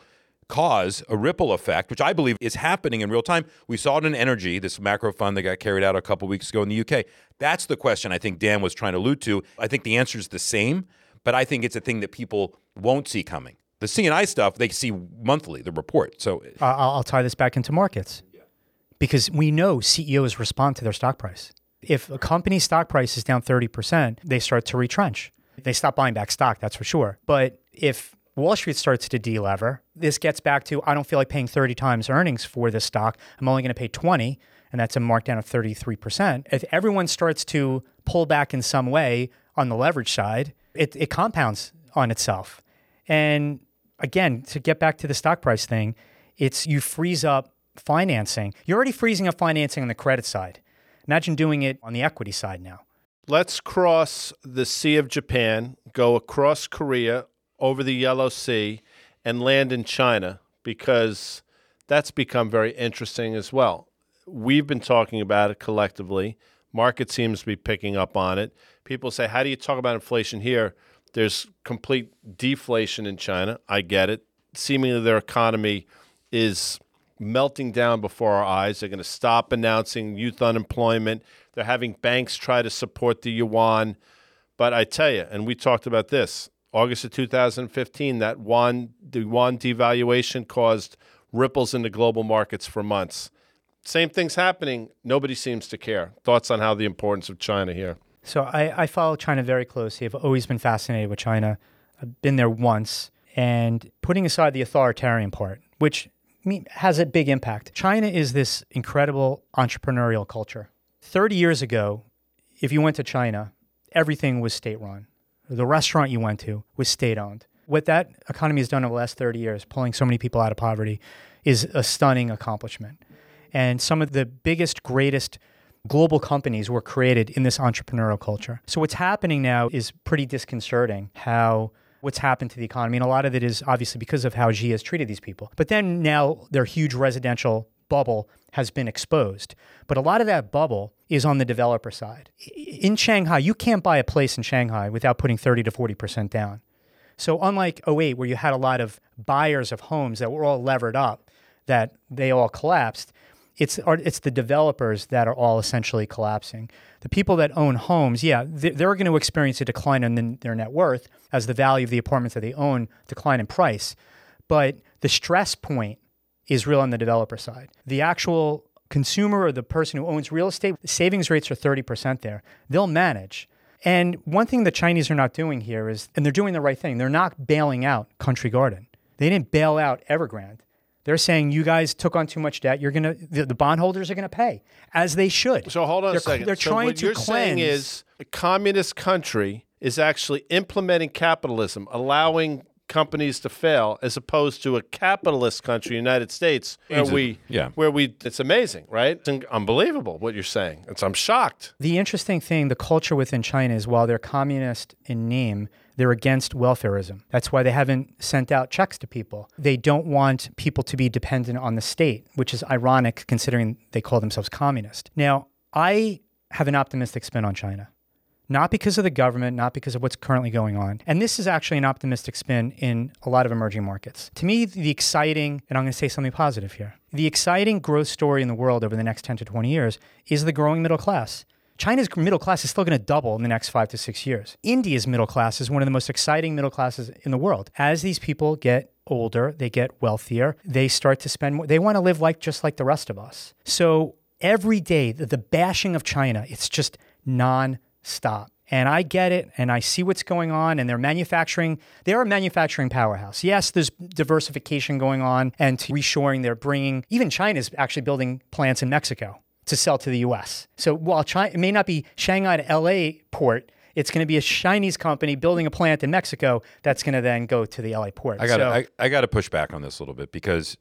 cause a ripple effect, which I believe is happening in real time? We saw it in energy, this macro fund that got carried out a couple weeks ago in the UK. That's the question I think Dan was trying to allude to. I think the answer is the same, but I think it's a thing that people won't see coming. The C&I stuff they see monthly, the report. So uh, I'll tie this back into markets because we know CEOs respond to their stock price. If a company's stock price is down 30%, they start to retrench. They stop buying back stock, that's for sure. But if Wall Street starts to delever, this gets back to I don't feel like paying 30 times earnings for this stock. I'm only going to pay 20, and that's a markdown of 33%. If everyone starts to pull back in some way on the leverage side, it, it compounds on itself. And again, to get back to the stock price thing, it's you freeze up financing. You're already freezing up financing on the credit side. Imagine doing it on the equity side now. Let's cross the Sea of Japan, go across Korea, over the Yellow Sea, and land in China because that's become very interesting as well. We've been talking about it collectively. Market seems to be picking up on it. People say, How do you talk about inflation here? There's complete deflation in China. I get it. Seemingly, their economy is melting down before our eyes. They're going to stop announcing youth unemployment. They're having banks try to support the yuan. But I tell you, and we talked about this, August of 2015, that yuan, the yuan devaluation caused ripples in the global markets for months. Same thing's happening. Nobody seems to care. Thoughts on how the importance of China here? So I, I follow China very closely. I've always been fascinated with China. I've been there once. And putting aside the authoritarian part, which has a big impact. China is this incredible entrepreneurial culture. 30 years ago, if you went to China, everything was state run. The restaurant you went to was state owned. What that economy has done over the last 30 years, pulling so many people out of poverty, is a stunning accomplishment. And some of the biggest, greatest global companies were created in this entrepreneurial culture. So what's happening now is pretty disconcerting how what's happened to the economy. And a lot of it is obviously because of how Xi has treated these people. But then now their huge residential bubble has been exposed. But a lot of that bubble is on the developer side. In Shanghai, you can't buy a place in Shanghai without putting 30 to 40% down. So unlike 08 where you had a lot of buyers of homes that were all levered up that they all collapsed, it's it's the developers that are all essentially collapsing. The people that own homes, yeah, they're going to experience a decline in their net worth as the value of the apartments that they own decline in price. But the stress point is real on the developer side. The actual consumer or the person who owns real estate, savings rates are 30% there. They'll manage. And one thing the Chinese are not doing here is, and they're doing the right thing, they're not bailing out Country Garden. They didn't bail out Evergrande. They're saying you guys took on too much debt. You're gonna the, the bondholders are gonna pay as they should. So hold on they're, a second. They're so trying what to you're cleanse. saying is a communist country is actually implementing capitalism, allowing companies to fail, as opposed to a capitalist country, United States, where we, yeah. where we, it's amazing, right? It's unbelievable what you're saying. It's, I'm shocked. The interesting thing, the culture within China is while they're communist in name, they're against welfareism. That's why they haven't sent out checks to people. They don't want people to be dependent on the state, which is ironic considering they call themselves communist. Now, I have an optimistic spin on China. Not because of the government, not because of what's currently going on. And this is actually an optimistic spin in a lot of emerging markets. To me, the exciting, and I'm going to say something positive here, the exciting growth story in the world over the next 10 to 20 years is the growing middle class. China's middle class is still going to double in the next five to six years. India's middle class is one of the most exciting middle classes in the world. As these people get older, they get wealthier, they start to spend more, they want to live like just like the rest of us. So every day, the, the bashing of China, it's just non-stop. And I get it, and I see what's going on, and they're manufacturing. They're a manufacturing powerhouse. Yes, there's diversification going on and reshoring. They're bringing, even China's actually building plants in Mexico to sell to the US. So while China, it may not be Shanghai to LA port, it's going to be a Chinese company building a plant in Mexico that's going to then go to the LA port. I got so, I, I got to push back on this a little bit because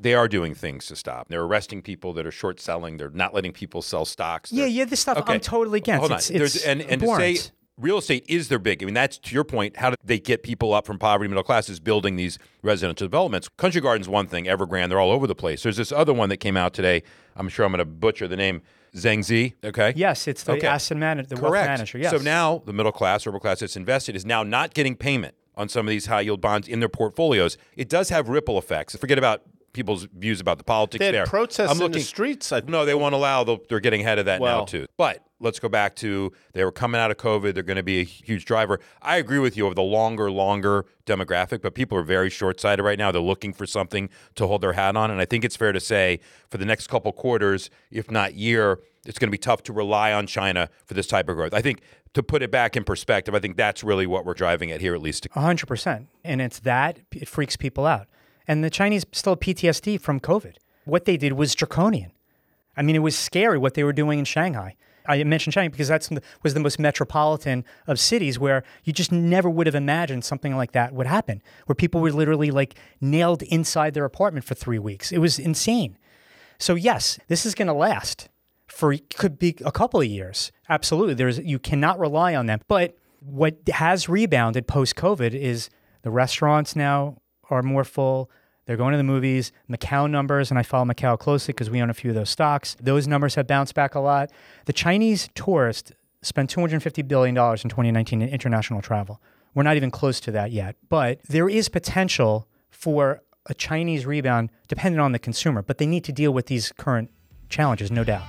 they are doing things to stop. They're arresting people that are short selling. They're not letting people sell stocks. yeah, They're- yeah, this stuff Okay. I'm totally against. Hold on. It's, it's and and to say real estate is their big. I mean, that's to your point. How do they get people up from poverty, middle classes, building these residential developments? Country Garden's one thing. Evergrande, they're all over the place. There's this other one that came out today. I'm sure I'm going to butcher the name. Zhangzi. Okay. Yes, it's the Okay. asset manager, the wealth manager. Yes. So now the middle class, upper class that's invested is now not getting payment on some of these high yield bonds in their portfolios. It does have ripple effects. Forget about people's views about the politics They had there. protests I'm in the looking, streets. I, no, they won't allow. They'll, they're getting ahead of that now too. But let's go back to they were coming out of COVID. They're going to be a huge driver. I agree with you over the longer, longer demographic, but people are very short sighted right now. They're looking for something to hold their hat on, and I think it's fair to say for the next couple quarters, if not year, it's going to be tough to rely on China for this type of growth. I think to put it back in perspective, I think that's really what we're driving at here, at least. A hundred percent. And it's that it freaks people out. And the Chinese still have PTSD from COVID. What they did was draconian. I mean, it was scary what they were doing in Shanghai. I mentioned Shanghai because that's was the most metropolitan of cities where you just never would have imagined something like that would happen, where people were literally like nailed inside their apartment for three weeks. It was insane. So yes, this is going to last for could be a couple of years. Absolutely, there's you cannot rely on them. But what has rebounded post COVID is the restaurants now are more full. They're going to the movies. Macau numbers, and I follow Macau closely because we own a few of those stocks. Those numbers have bounced back a lot. The Chinese tourist spent $250 billion in 2019 in international travel. We're not even close to that yet, but there is potential for a Chinese rebound dependent on the consumer, but they need to deal with these current challenges, no doubt.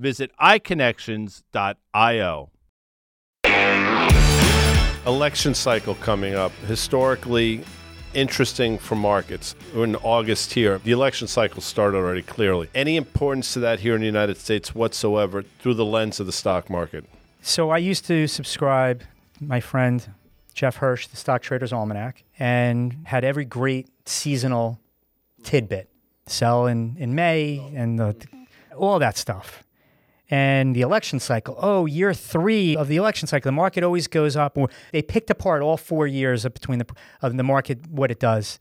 visit iConnections.io. Election cycle coming up. Historically interesting for markets. We're in August here. The election cycle started already clearly. Any importance to that here in the United States whatsoever through the lens of the stock market? So I used to subscribe, my friend Jeff Hirsch, the Stock Traders Almanac, and had every great seasonal tidbit. Sell in, in May and the, all that stuff. And the election cycle, oh, year three of the election cycle, the market always goes up. They picked apart all four years of between the of the market, what it does.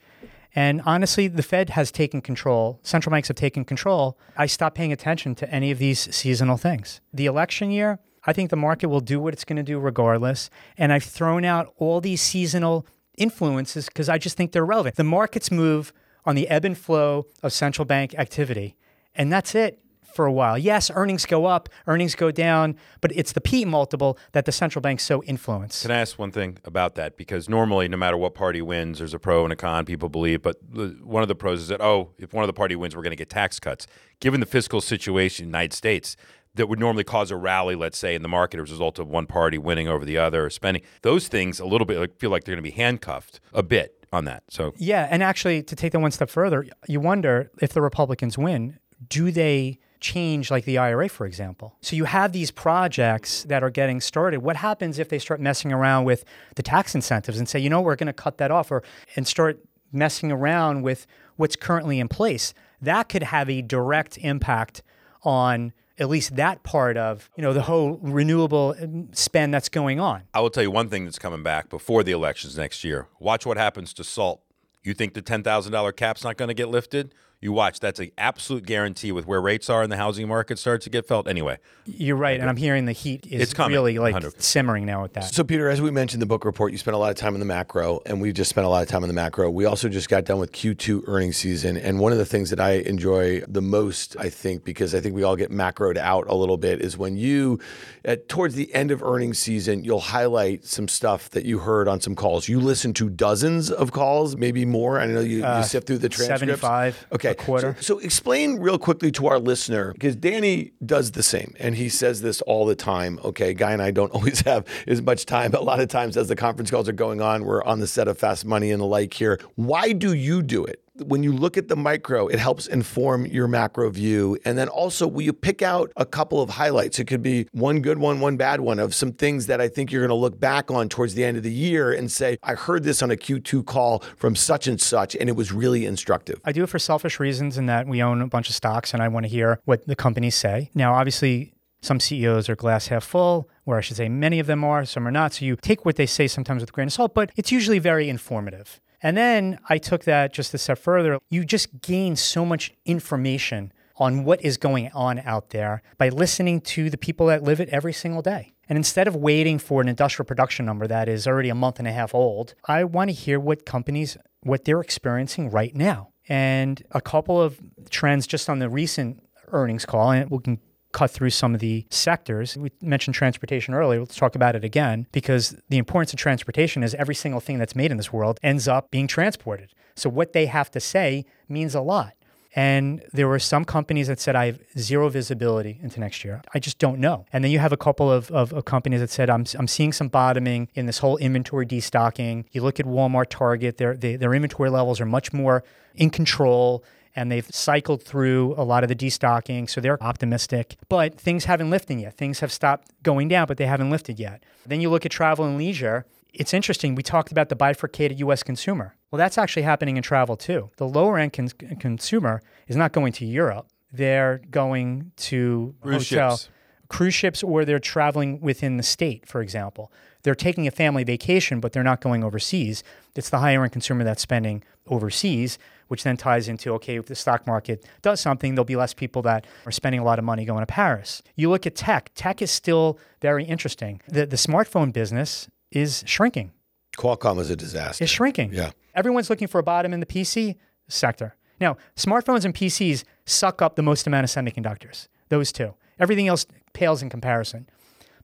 And honestly, the Fed has taken control. Central banks have taken control. I stopped paying attention to any of these seasonal things. The election year, I think the market will do what it's going to do regardless. And I've thrown out all these seasonal influences because I just think they're relevant. The markets move on the ebb and flow of central bank activity, and that's it for a while. Yes, earnings go up, earnings go down, but it's the P multiple that the central banks so influence. Can I ask one thing about that? Because normally, no matter what party wins, there's a pro and a con. People believe, but one of the pros is that oh, if one of the party wins, we're going to get tax cuts. Given the fiscal situation in the United States, that would normally cause a rally, let's say, in the market as a result of one party winning over the other or spending. Those things a little bit like, feel like they're going to be handcuffed a bit on that. So Yeah, and actually to take that one step further, you wonder if the Republicans win, do they change like the IRA, for example? So you have these projects that are getting started. What happens if they start messing around with the tax incentives and say, you know, we're going to cut that off or and start messing around with what's currently in place? That could have a direct impact on at least that part of you know the whole renewable um, spend that's going on. I will tell you one thing that's coming back before the elections next year. Watch what happens to SALT. You think the ten thousand dollar cap's not going to get lifted? You watch. That's an absolute guarantee with where rates are in the housing market starts to get felt. Anyway, You're right, and I'm hearing the heat is It's coming, really like 100. simmering now with that. So, Peter, as we mentioned the Boock Report, you spent a lot of time in the macro, and we just spent a lot of time in the macro. We also just got done with Q2 earnings season. And one of the things that I enjoy the most, I think, because I think we all get macroed out a little bit, is when you, at, towards the end of earnings season, you'll highlight some stuff that you heard on some calls. You listen to dozens of calls, maybe more. I know you, you uh, sift through the transcripts. 75 Okay. A quarter. So, so explain real quickly to our listener, because Danny does the same and he says this all the time. Okay. Guy and I don't always have as much time, but a lot of times as the conference calls are going on, we're on the set of Fast Money and the like here. Why do you do it? When you look at the micro, it helps inform your macro view. And then also, will you pick out a couple of highlights? It could be one good one, one bad one of some things that I think you're going to look back on towards the end of the year and say, I heard this on a Q2 call from such and such, and it was really instructive. I do it for selfish reasons in that we own a bunch of stocks and I want to hear what the companies say. Now, obviously, some CEOs are glass half full, or I should say many of them are, some are not. So you take what they say sometimes with a grain of salt, but it's usually very informative. And then I took that just a step further. You just gain so much information on what is going on out there by listening to the people that live it every single day. And instead of waiting for an industrial production number that is already a month and a half old, I want to hear what companies what they're experiencing right now. And a couple of trends just on the recent earnings call, and we can cut through some of the sectors. We mentioned transportation earlier. Let's talk about it again because the importance of transportation is every single thing that's made in this world ends up being transported. So what they have to say means a lot. And there were some companies that said, I have zero visibility into next year. I just don't know. And then you have a couple of, of, of companies that said, I'm, I'm seeing some bottoming in this whole inventory destocking. You look at Walmart, Target, their, they, their inventory levels are much more in control and they've cycled through a lot of the destocking, so they're optimistic. But things haven't lifted yet. Things have stopped going down, but they haven't lifted yet. Then you look at travel and leisure. It's interesting. We talked about the bifurcated U.S. consumer. Well, that's actually happening in travel too. The lower end con- consumer is not going to Europe. They're going to Cruise hotel, ships. cruise ships, or they're traveling within the state, for example. They're taking a family vacation, but they're not going overseas. It's the higher end consumer that's spending overseas, which then ties into okay, if the stock market does something, there'll be less people that are spending a lot of money going to Paris. You look at tech, tech is still very interesting. The, the smartphone business is shrinking. Qualcomm is a disaster. It's shrinking. Yeah. Everyone's looking for a bottom in the PC sector. Now, smartphones and PCs suck up the most amount of semiconductors, those two. Everything else pales in comparison.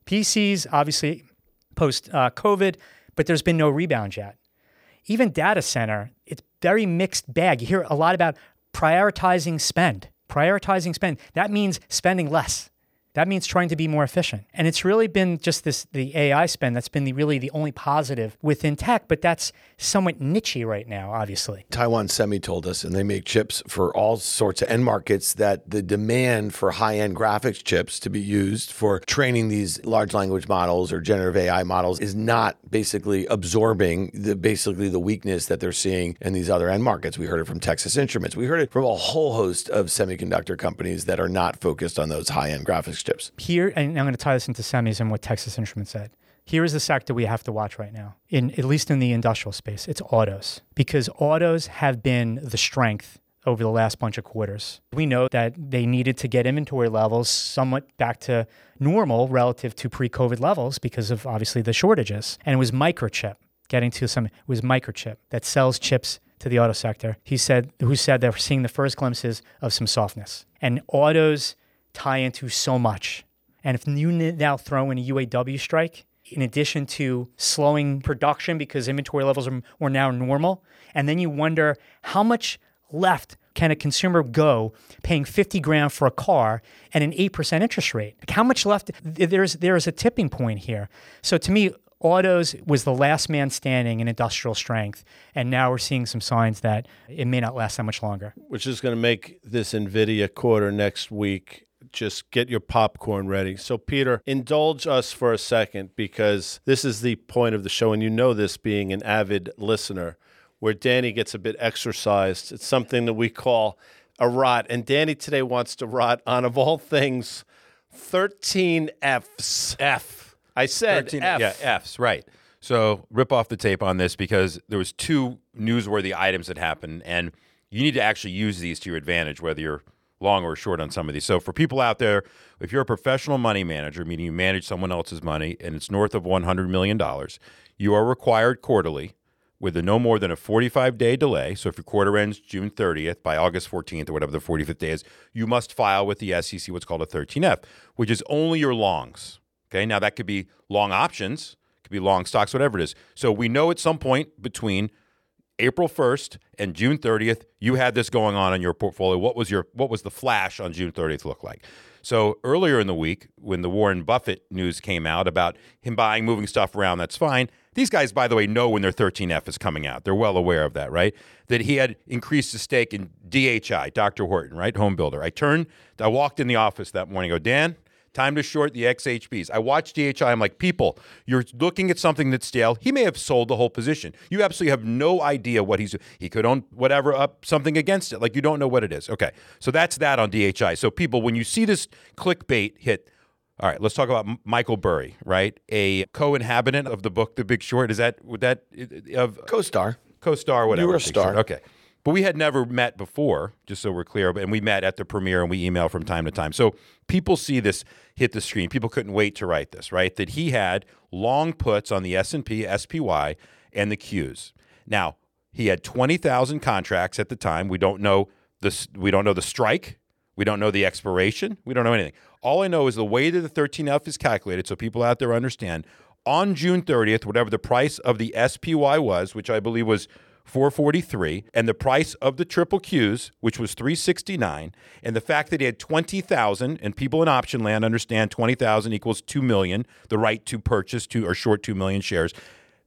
PCs, obviously, post uh, COVID, but there's been no rebound yet. Even data center, it's very mixed bag. You hear a lot about prioritizing spend. Prioritizing spend. That means spending less. That means trying to be more efficient. And it's really been just this the AI spend that's been the, really the only positive within tech, but that's somewhat nichey right now, obviously. Taiwan Semi told us, and they make chips for all sorts of end markets, that the demand for high end graphics chips to be used for training these large language models or generative AI models is not basically absorbing the basically the weakness that they're seeing in these other end markets. We heard it from Texas Instruments. We heard it from a whole host of semiconductor companies that are not focused on those high end graphics chips. Here, and I'm going to tie this into semis and what Texas Instruments said. Here is the sector we have to watch right now, in at least in the industrial space. It's autos, because autos have been the strength over the last bunch of quarters. We know that they needed to get inventory levels somewhat back to normal relative to pre COVID levels because of obviously the shortages. And it was microchip, getting to some, it was microchip that sells chips to the auto sector. He said, who said they're seeing the first glimpses of some softness. And autos tie into so much. And if you now throw in a UAW strike, in addition to slowing production because inventory levels are, were now normal, and then you wonder how much left can a consumer go paying 50 grand for a car and an 8% interest rate? Like how much left? There's, there's a tipping point here. So to me, autos was the last man standing in industrial strength. And now we're seeing some signs that it may not last that much longer. Which is going to make this NVIDIA quarter next week just get your popcorn ready. So, Peter, indulge us for a second because this is the point of the show, and you know this being an avid listener where Danny gets a bit exercised. It's something that we call a rot. And Danny today wants to rot on, of all things, 13 Fs. F. I said 13 F. Yeah, Fs, right. So rip off the tape on this because there was two newsworthy items that happened, and you need to actually use these to your advantage, whether you're long or short on some of these. So for people out there, if you're a professional money manager, meaning you manage someone else's money and it's north of $100 million, you are required quarterly with a no more than a 45 day delay. So if your quarter ends June 30th by August 14th or whatever the 45th day is, you must file with the SEC what's called a 13F, which is only your longs. Okay, now that could be long options, could be long stocks, whatever it is. So we know at some point between April 1st and June 30th, you had this going on in your portfolio. What was your what was the flash on June 30th look like? So earlier in the week, when the Warren Buffett news came out about him buying, moving stuff around, that's fine. These guys, by the way, know when their 13F is coming out. They're well aware of that, right? That he had increased his stake in DHI, D.R. Horton, right? Home builder. I turned, I walked in the office that morning, go, Dan, Time to short the XHBs. I watch DHI. I'm like, people, you're looking at something that's stale. He may have sold the whole position. You absolutely have no idea what he's. He could own whatever up something against it. Like you don't know what it is. Okay, so that's that on DHI. So people, when you see this clickbait hit. All right, let's talk about Michael Burry, right? A co-inhabitant of the book The Big Short. Is that would that of co-star, co-star, whatever? You were a star. Okay. But we had never met before, just so we're clear. And we met at the premiere and we email from time to time. So people see this hit the screen. People couldn't wait to write this, right? That he had long puts on the S&P, SPY, and the Qs. Now, he had 20,000 contracts at the time. We don't know this we don't know the strike. We don't know the expiration. We don't know anything. All I know is the way that the 13F is calculated so people out there understand. On June 30th, whatever the price of the SPY was, which I believe was 443 and the price of the triple Qs which was 369 and the fact that he had 20,000 and people in option land understand 20,000 equals 2 million the right to purchase two or short 2 million shares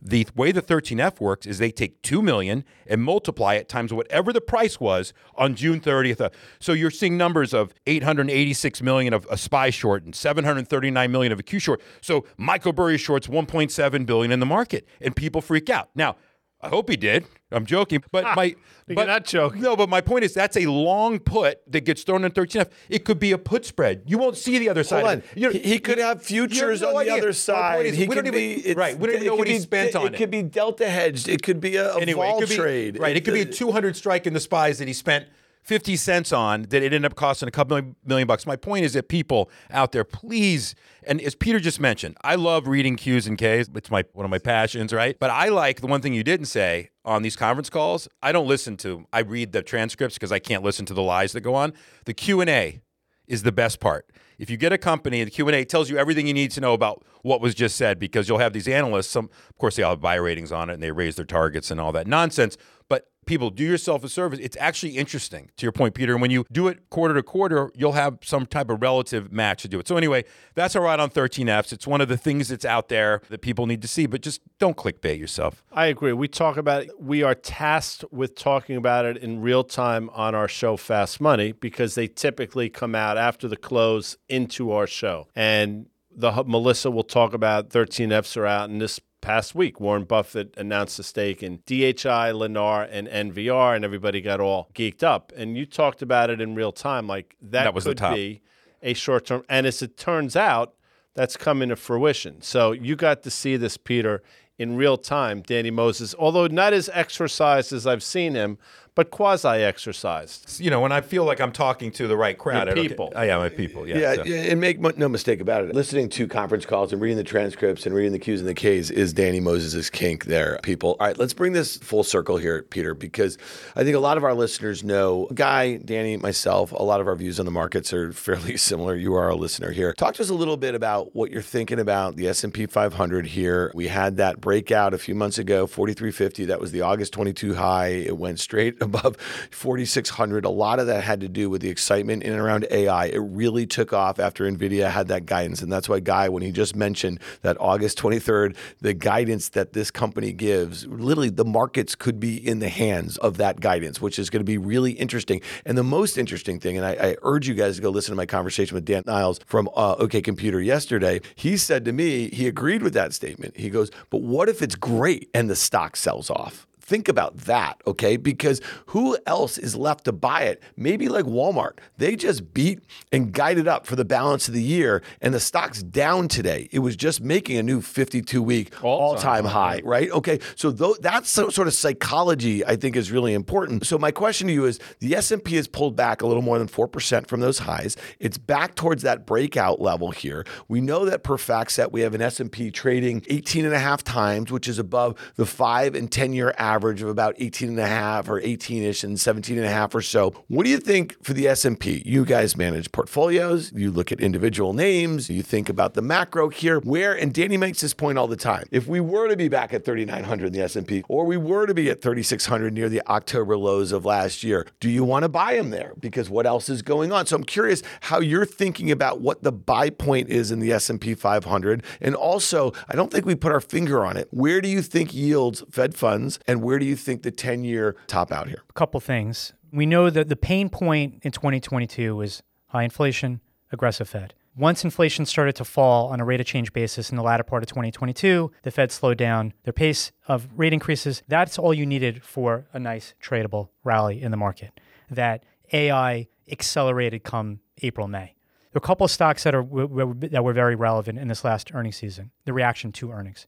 the way the 13F works is they take 2 million and multiply it times whatever the price was on June 30th. So you're seeing numbers of 886 million of a SPY short and 739 million of a Q short. So Michael Burry shorts 1.7 billion in the market and people freak out. Now, I hope he did. I'm joking, but my You're but not joking. No, but my point is that's a long put that gets thrown in 13F. It could be a put spread. You won't see the other side. Hold of on. You know, he, he could have futures no on idea. the My other point side. is, he we don't even- it's- right, we don't even it know what could he be- spent on it. it. could be delta hedged. It could be a, a anyway, vol it could be, trade. Right. It could be a 200 strike in the SPYs that he spent 50 cents on that it ended up costing a couple million, bucks. My point is that people out there, please, and as Peter just mentioned, I love reading Qs and Ks. It's my one of my passions, right? But I like the one thing you didn't say on these conference calls. I don't listen to. I read the transcripts because I can't listen to the lies that go on. The Q and A is the best part. If you get a company, the Q and A tells you everything you need to know about what was just said because you'll have these analysts. Some, of course, they all have buy ratings on it and they raise their targets and all that nonsense. But people do yourself a service. It's actually interesting to your point, Peter. And when you do it quarter to quarter, you'll have some type of relative match to do it. So anyway, that's all right on 13Fs. It's one of the things that's out there that people need to see, but just don't clickbait yourself. I agree. We talk about it. We are tasked with talking about it in real time on our show, Fast Money, because they typically come out after the close into our show. And the Melissa will talk about 13Fs are out, and this past week, Warren Buffett announced a stake in DHI, Lennar, and NVR, and everybody got all geeked up. And you talked about it in real time, like that, That was could be a short term. And as it turns out, that's coming to fruition. So you got to see this, Peter, in real time, Danny Moses, although not as exercised as I've seen him, but quasi exercised. You know, when I feel like I'm talking to the right crowd, Your I don't- people. Oh, yeah, my people. Yeah. Yeah, so- and make no mistake about it. Listening to conference calls and reading the transcripts and reading the Q's and the K's is Danny Moses' kink there, people. All right, let's bring this full circle here, Peter, because I think a lot of our listeners know Guy, Danny, myself, a lot of our views on the markets are fairly similar. You are a listener here. Talk to us a little bit about what you're thinking about the S&P 500 here. We had that breakout a few months ago, 4350. That was the August 22 high. It went straight above 4600. A lot of that had to do with the excitement in and around AI. It really took off after Nvidia had that guidance, and that's why Guy, when he just mentioned that August 23rd, the guidance that this company gives, literally the markets could be in the hands of that guidance, which is going to be really interesting. And the most interesting thing, and I, I urge you guys to go listen to my conversation with Dan Niles from uh, OK Computer yesterday. He said to me, he agreed with that statement. He goes, "But what if it's great and the stock sells off?" Think about that, okay? Because who else is left to buy it? Maybe like Walmart. They just beat and guided up for the balance of the year, and the stock's down today. It was just making a new 52 week all time high, right? Okay, so that's so, sort of psychology I think is really important. So my question to you is: the S&P has pulled back a little more than four percent from those highs. It's back towards that breakout level here. We know that per FactSet we have an S&P trading 18 and a half times, which is above the five and 10 year average of about 18 and a half or 18ish and 17 and a half or so. What do you think for the S&P? You guys manage portfolios, you look at individual names, you think about the macro here. Where and Danny makes this point all the time. If we were to be back at 3900 in the S&P or we were to be at 3600 near the October lows of last year, do you want to buy them there because what else is going on? So I'm curious how you're thinking about what the buy point is in the S&P 500 and also, I don't think we put our finger on it. Where do you think yields Fed funds and where do you think the 10-year top out here? A couple things. We know that the pain point in 2022 was high inflation, aggressive Fed. Once inflation started to fall on a rate of change basis in the latter part of 2022, the Fed slowed down their pace of rate increases. That's all you needed for a nice tradable rally in the market. That AI accelerated come April, May. There are a couple of stocks that are that were very relevant in this last earnings season. The reaction to earnings.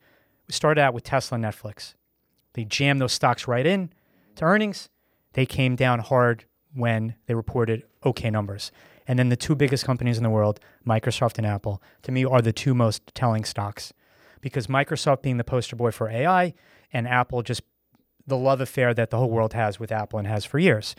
We started out with Tesla and Netflix. They jammed those stocks right in to earnings. They came down hard when they reported okay numbers. And then the two biggest companies in the world, Microsoft and Apple, to me are the two most telling stocks. Because Microsoft being the poster boy for AI and Apple just the love affair that the whole world has with Apple and has for years.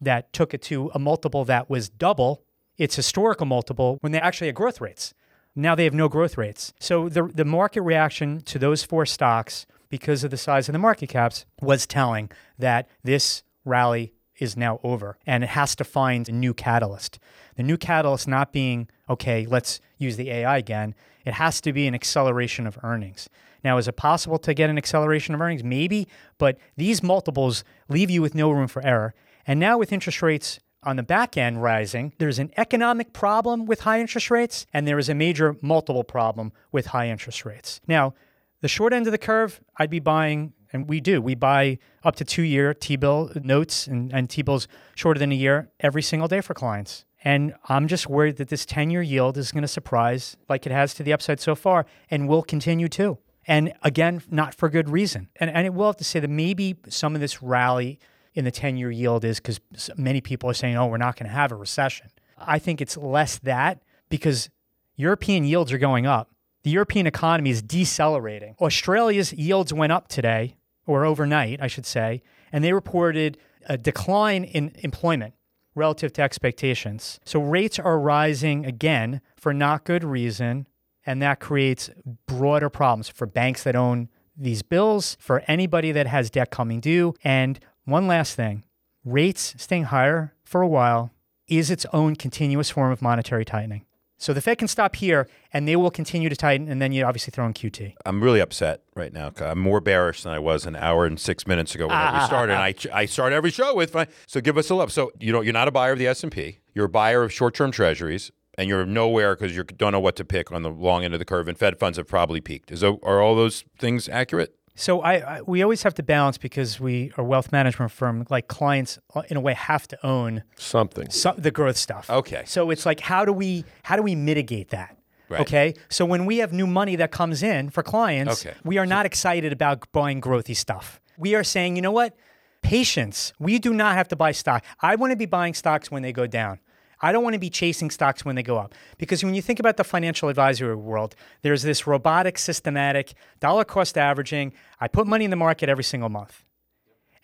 That took it to a multiple that was double its historical multiple when they actually had growth rates. Now they have no growth rates. So the the market reaction to those four stocks because of the size of the market caps was telling that this rally is now over and it has to find a new catalyst. The new catalyst not being, okay, let's use the AI again. It has to be an acceleration of earnings. Now, is it possible to get an acceleration of earnings? Maybe, but these multiples leave you with no room for error. And now with interest rates on the back end rising, there's an economic problem with high interest rates, and there is a major multiple problem with high interest rates. Now, the short end of the curve, I'd be buying, and we do. We buy up to two year T bill notes and, and T bills shorter than a year every single day for clients. And I'm just worried that this 10 year yield is going to surprise like it has to the upside so far and will continue to. And again, not for good reason. And, and it will have to say that maybe some of this rally in the 10 year yield is because many people are saying, oh, we're not going to have a recession. I think it's less that because European yields are going up. The European economy is decelerating. Australia's yields went up today, or overnight, I should say, and they reported a decline in employment relative to expectations. So rates are rising again for not good reason, and that creates broader problems for banks that own these bills, for anybody that has debt coming due. And one last thing rates staying higher for a while is its own continuous form of monetary tightening. So the Fed can stop here and they will continue to tighten, and then you obviously throw in QT. I'm really upset right now. I'm more bearish than I was an hour and six minutes ago when we ah. started. And I, I start every show with, fine. so give us a love. So you know, you're not a buyer of the S&P. You're a buyer of short-term treasuries, and you're nowhere because you don't know what to pick on the long end of the curve. And Fed funds have probably peaked. Is are all those things accurate? So I, I we always have to balance because we are wealth management firm. Like clients, uh, in a way, have to own Something. some, the growth stuff. Okay. So it's like how do we how do we mitigate that? Right. Okay. So when we have new money that comes in for clients, Okay. we are not excited about buying growthy stuff. We are saying, you know what? patience. We do not have to buy stock. I want to be buying stocks when they go down. I don't want to be chasing stocks when they go up. Because when you think about the financial advisory world, there's this robotic, systematic, dollar cost averaging. I put money in the market every single month.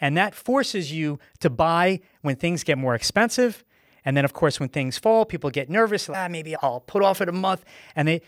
And that forces you to buy when things get more expensive. And then, of course, when things fall, people get nervous. Ah, maybe I'll put off it a month. And they,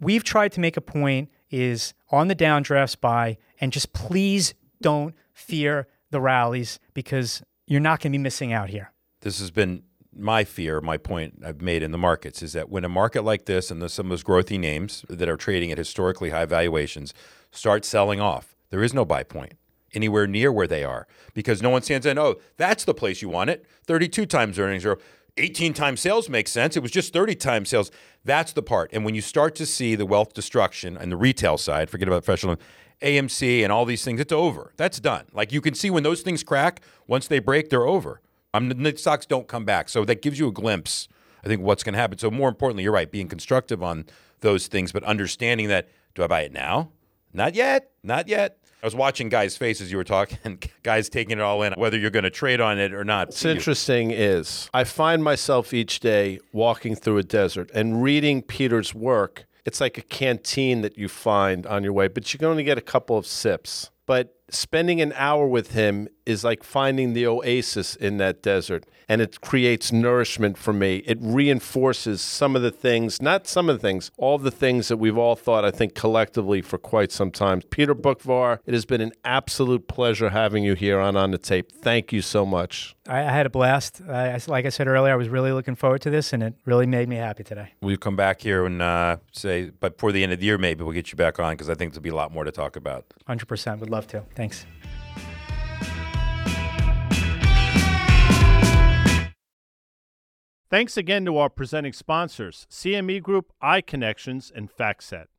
we've tried to make a point is on the downdrafts buy, and just please don't fear the rallies because you're not going to be missing out here. This has been my fear, my point I've made in the markets is that when a market like this and the, some of those growthy names that are trading at historically high valuations start selling off, there is no buy point anywhere near where they are because no one stands in, oh, that's the place you want it. 32 times earnings or 18 times sales makes sense. It was just 30 times sales. That's the part. And when you start to see the wealth destruction and the retail side, forget about professional, AMC and all these things, it's over. That's done. Like you can see when those things crack, once they break, they're over. Um, the stocks don't come back. So that gives you a glimpse, I think, what's going to happen. So more importantly, you're right, being constructive on those things, but understanding that, do I buy it now? Not yet. Not yet. I was watching guys' faces you were talking, guys taking it all in, whether you're going to trade on it or not. What's interesting is I find myself each day walking through a desert and reading Peter's work. It's like a canteen that you find on your way, but you can only get a couple of sips. But spending an hour with him is like finding the oasis in that desert and it creates nourishment for me. It reinforces some of the things not some of the things all the things that we've all thought i think collectively for quite some time. Peter boockvar it has been an absolute pleasure having you here on on the tape. Thank you so much. I, I had a blast. I, like i said earlier i was really looking forward to this and it really made me happy today. We'll come back here and uh, say but before the end of the year maybe we'll get you back on because i think there'll be a lot more to talk about. 100% would love to Thanks. Thanks again to our presenting sponsors, CME Group, iConnections, and FactSet.